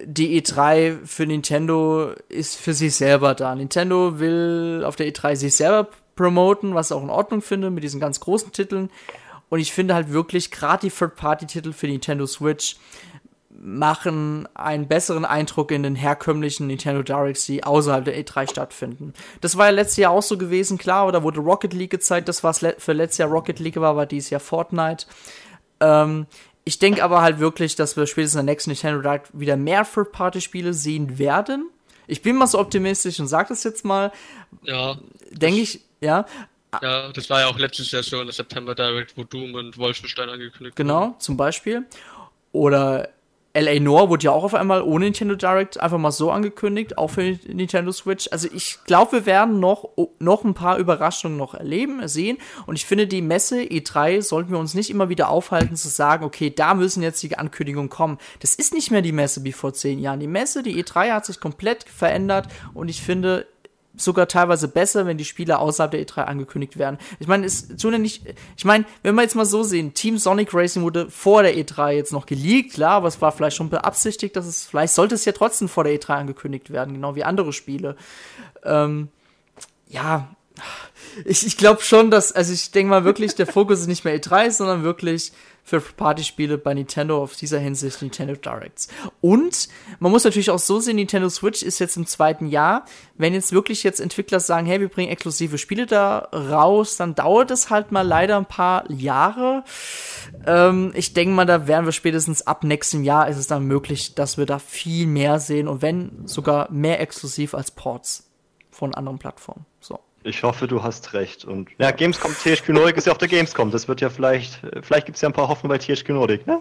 die E3 für Nintendo ist für sich selber da. Nintendo will auf der E3 sich selber promoten, was ich auch in Ordnung finde mit diesen ganz großen Titeln. Und ich finde halt wirklich, gerade die Third-Party-Titel für Nintendo Switch machen einen besseren Eindruck in den herkömmlichen Nintendo Directs, die außerhalb der E3 stattfinden. Das war ja letztes Jahr auch so gewesen, klar, oder wurde Rocket League gezeigt, das was le- für letztes Jahr Rocket League war, war dieses Jahr Fortnite. Ähm, ich denke aber halt wirklich, dass wir spätestens in der nächsten Nintendo Direct wieder mehr Third-Party-Spiele sehen werden. Ich bin mal so optimistisch und sag das jetzt mal, Ja, denke ich, ja, ja, das war ja auch letztes Jahr in der September Direct, wo Doom und Wolfenstein angekündigt Genau, zum Beispiel. Oder LA Noir wurde ja auch auf einmal ohne Nintendo Direct einfach mal so angekündigt, auch für Nintendo Switch. Also ich glaube, wir werden noch, noch ein paar Überraschungen noch erleben, sehen. Und ich finde, die Messe E3 sollten wir uns nicht immer wieder aufhalten zu sagen, okay, da müssen jetzt die Ankündigungen kommen. Das ist nicht mehr die Messe wie vor zehn Jahren. Die Messe, die E3 hat sich komplett verändert und ich finde, sogar teilweise besser, wenn die Spiele außerhalb der E3 angekündigt werden. Ich meine, ist tun ja nicht, ich meine, wenn wir jetzt mal so sehen, Team Sonic Racing wurde vor der E3 jetzt noch geleakt, klar, aber es war vielleicht schon beabsichtigt, dass es, vielleicht sollte es ja trotzdem vor der E3 angekündigt werden, genau wie andere Spiele. Ähm, ja, ich, ich glaube schon, dass, also ich denke mal wirklich, der Fokus ist nicht mehr E3, sondern wirklich für Partyspiele bei Nintendo auf dieser Hinsicht Nintendo Directs. Und man muss natürlich auch so sehen, Nintendo Switch ist jetzt im zweiten Jahr. Wenn jetzt wirklich jetzt Entwickler sagen, hey, wir bringen exklusive Spiele da raus, dann dauert es halt mal leider ein paar Jahre. Ähm, ich denke mal, da werden wir spätestens ab nächstem Jahr ist es dann möglich, dass wir da viel mehr sehen und wenn sogar mehr exklusiv als Ports von anderen Plattformen. So. Ich hoffe, du hast recht. Und ja, Gamescom, THQ Nordic ist ja auf der Gamescom. Das wird ja vielleicht, vielleicht gibt es ja ein paar Hoffnungen bei THQ Nordic, ne?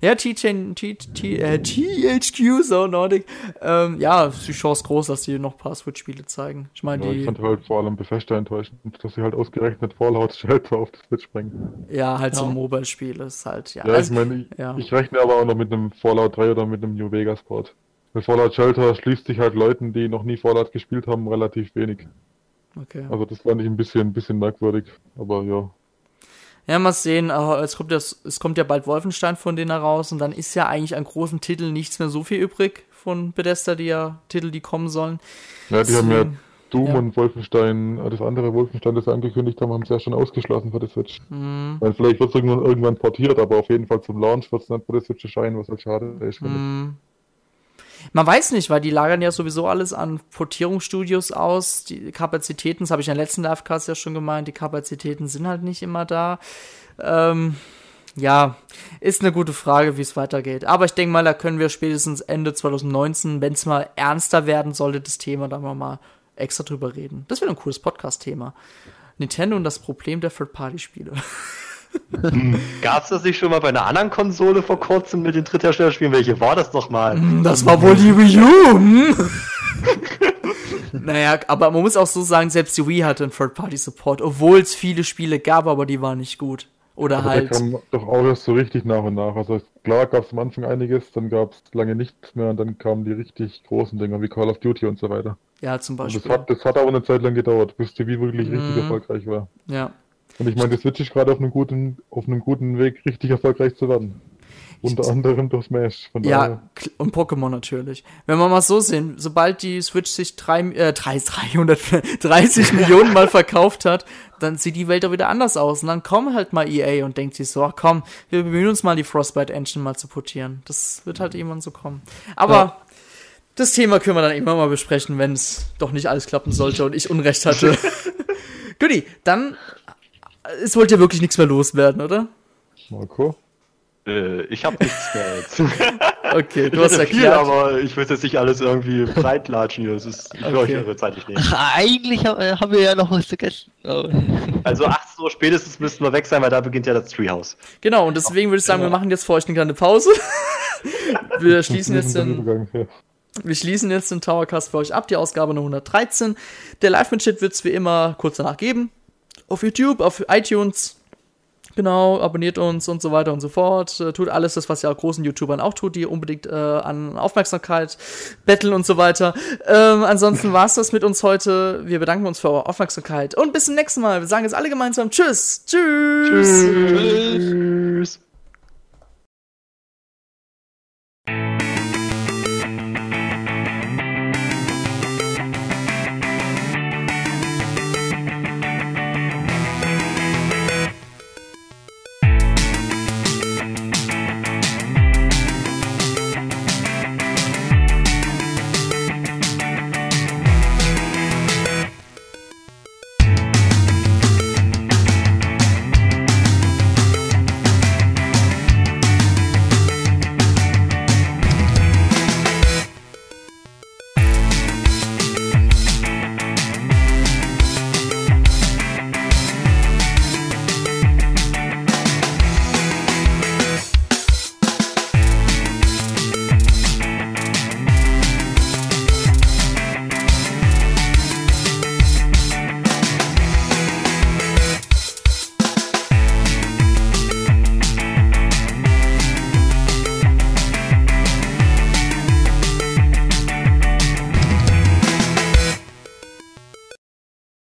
Ja, THQ, äh, so Nordic. Ähm, ja, ist die Chance groß, dass die noch ein paar Switch-Spiele zeigen. Ich meine, ja, die. Ich fand halt vor allem Bethesda enttäuschend, dass sie halt ausgerechnet Fallout <laughs> Shelter auf die Switch bringen. Ja, halt Ja. so ein Mobile-Spiel ist halt, ja. Ja, also, ich meine, ich, ja. ich rechne aber auch noch mit einem Fallout 3 oder mit einem New Vegas Weil Fallout Shelter schließt sich halt Leuten, die noch nie Fallout gespielt haben, relativ wenig. okay. Also das fand ich ein bisschen, ein bisschen merkwürdig. Aber ja. Ja, mal sehen, aber es kommt, ja, es kommt ja bald Wolfenstein von denen heraus und dann ist ja eigentlich an großen Titeln nichts mehr so viel übrig von Bethesda, die ja Titel, die kommen sollen. Ja, die haben ja Doom ja. und Wolfenstein, äh, das andere Wolfenstein, das sie angekündigt haben, haben sie ja schon ausgeschlossen für die Switch. hm, Weil vielleicht wird es irgendwann, irgendwann portiert, aber auf jeden Fall zum Launch wird es nicht für die Switch erscheinen, was halt schade ist. finde ich. hm. Man weiß nicht, weil die lagern ja sowieso alles an Portierungsstudios aus. Die Kapazitäten, das habe ich in der letzten Livecast ja schon gemeint, die Kapazitäten sind halt nicht immer da. Ähm, ja, ist eine gute Frage, wie es weitergeht. Aber ich denke mal, da können wir spätestens Ende 2019, wenn es mal ernster werden sollte, das Thema, da mal, mal extra drüber reden. Das wäre ein cooles Podcast-Thema. Nintendo und das Problem der Third-Party-Spiele. <laughs> <laughs> Gab es das nicht schon mal bei einer anderen Konsole vor kurzem mit den Drittherstellerspielen? Welche war das nochmal? Das war wohl die Wii U. Hm? <laughs> naja, aber man muss auch so sagen, selbst die Wii hatte einen Third-Party-Support, obwohl es viele Spiele gab, aber die waren nicht gut. Oder Aber halt. der kam doch auch erst so richtig nach und nach. Also klar gab es am Anfang einiges, dann gab es lange nichts mehr und dann kamen die richtig großen Dinger wie Call of Duty und so weiter. Ja, zum Und das Beispiel. hat, das hat aber eine Zeit lang gedauert, bis die Wii wirklich richtig Mhm. erfolgreich war. Ja. Und ich meine, die Switch ist gerade auf einem guten, auf einem guten Weg, richtig erfolgreich zu werden. Unter anderem durch Smash. Ja, und Pokémon natürlich. Wenn wir mal so sehen, sobald die Switch sich drei, äh, drei, 330 <laughs> Millionen Mal verkauft hat, dann sieht die Welt doch wieder anders aus. Und dann kommt halt mal EA und denkt sich so, ach komm, wir bemühen uns mal, die Frostbite Engine mal zu portieren. Das wird halt irgendwann so kommen. Aber Ja. das Thema können wir dann immer mal besprechen, wenn es doch nicht alles klappen sollte und ich Unrecht hatte. <laughs> Guti, dann, es wollte ja wirklich nichts mehr loswerden, oder? Marco? Äh, ich habe nichts mehr jetzt. <laughs> Okay, du Ich hast hätte viel, erklärt. aber ich will jetzt nicht alles irgendwie breitlatschen hier. Das ist, ich will euch Okay. eure Zeit nicht nehmen. Eigentlich ha- äh, haben wir ja noch was vergessen. Oh. Also 18 Uhr spätestens müssten wir weg sein, weil da beginnt ja das Treehouse. Genau, und deswegen würde ich sagen, wir machen jetzt für euch eine kleine Pause. <laughs> wir schließen jetzt den ja. wir schließen jetzt den Towercast für euch ab, die Ausgabe Nummer 113. Der Live-Mitschnitt wird es wie immer kurz danach geben. Auf YouTube, auf iTunes. Genau, abonniert uns und so weiter und so fort. Äh, tut alles das, was ihr großen YouTubern auch tut, die unbedingt äh, an Aufmerksamkeit betteln und so weiter. Ähm, ansonsten <laughs> war's das mit uns heute. Wir bedanken uns für eure Aufmerksamkeit und bis zum nächsten Mal. Wir sagen jetzt alle gemeinsam Tschüss. Tschüss. Tschüss.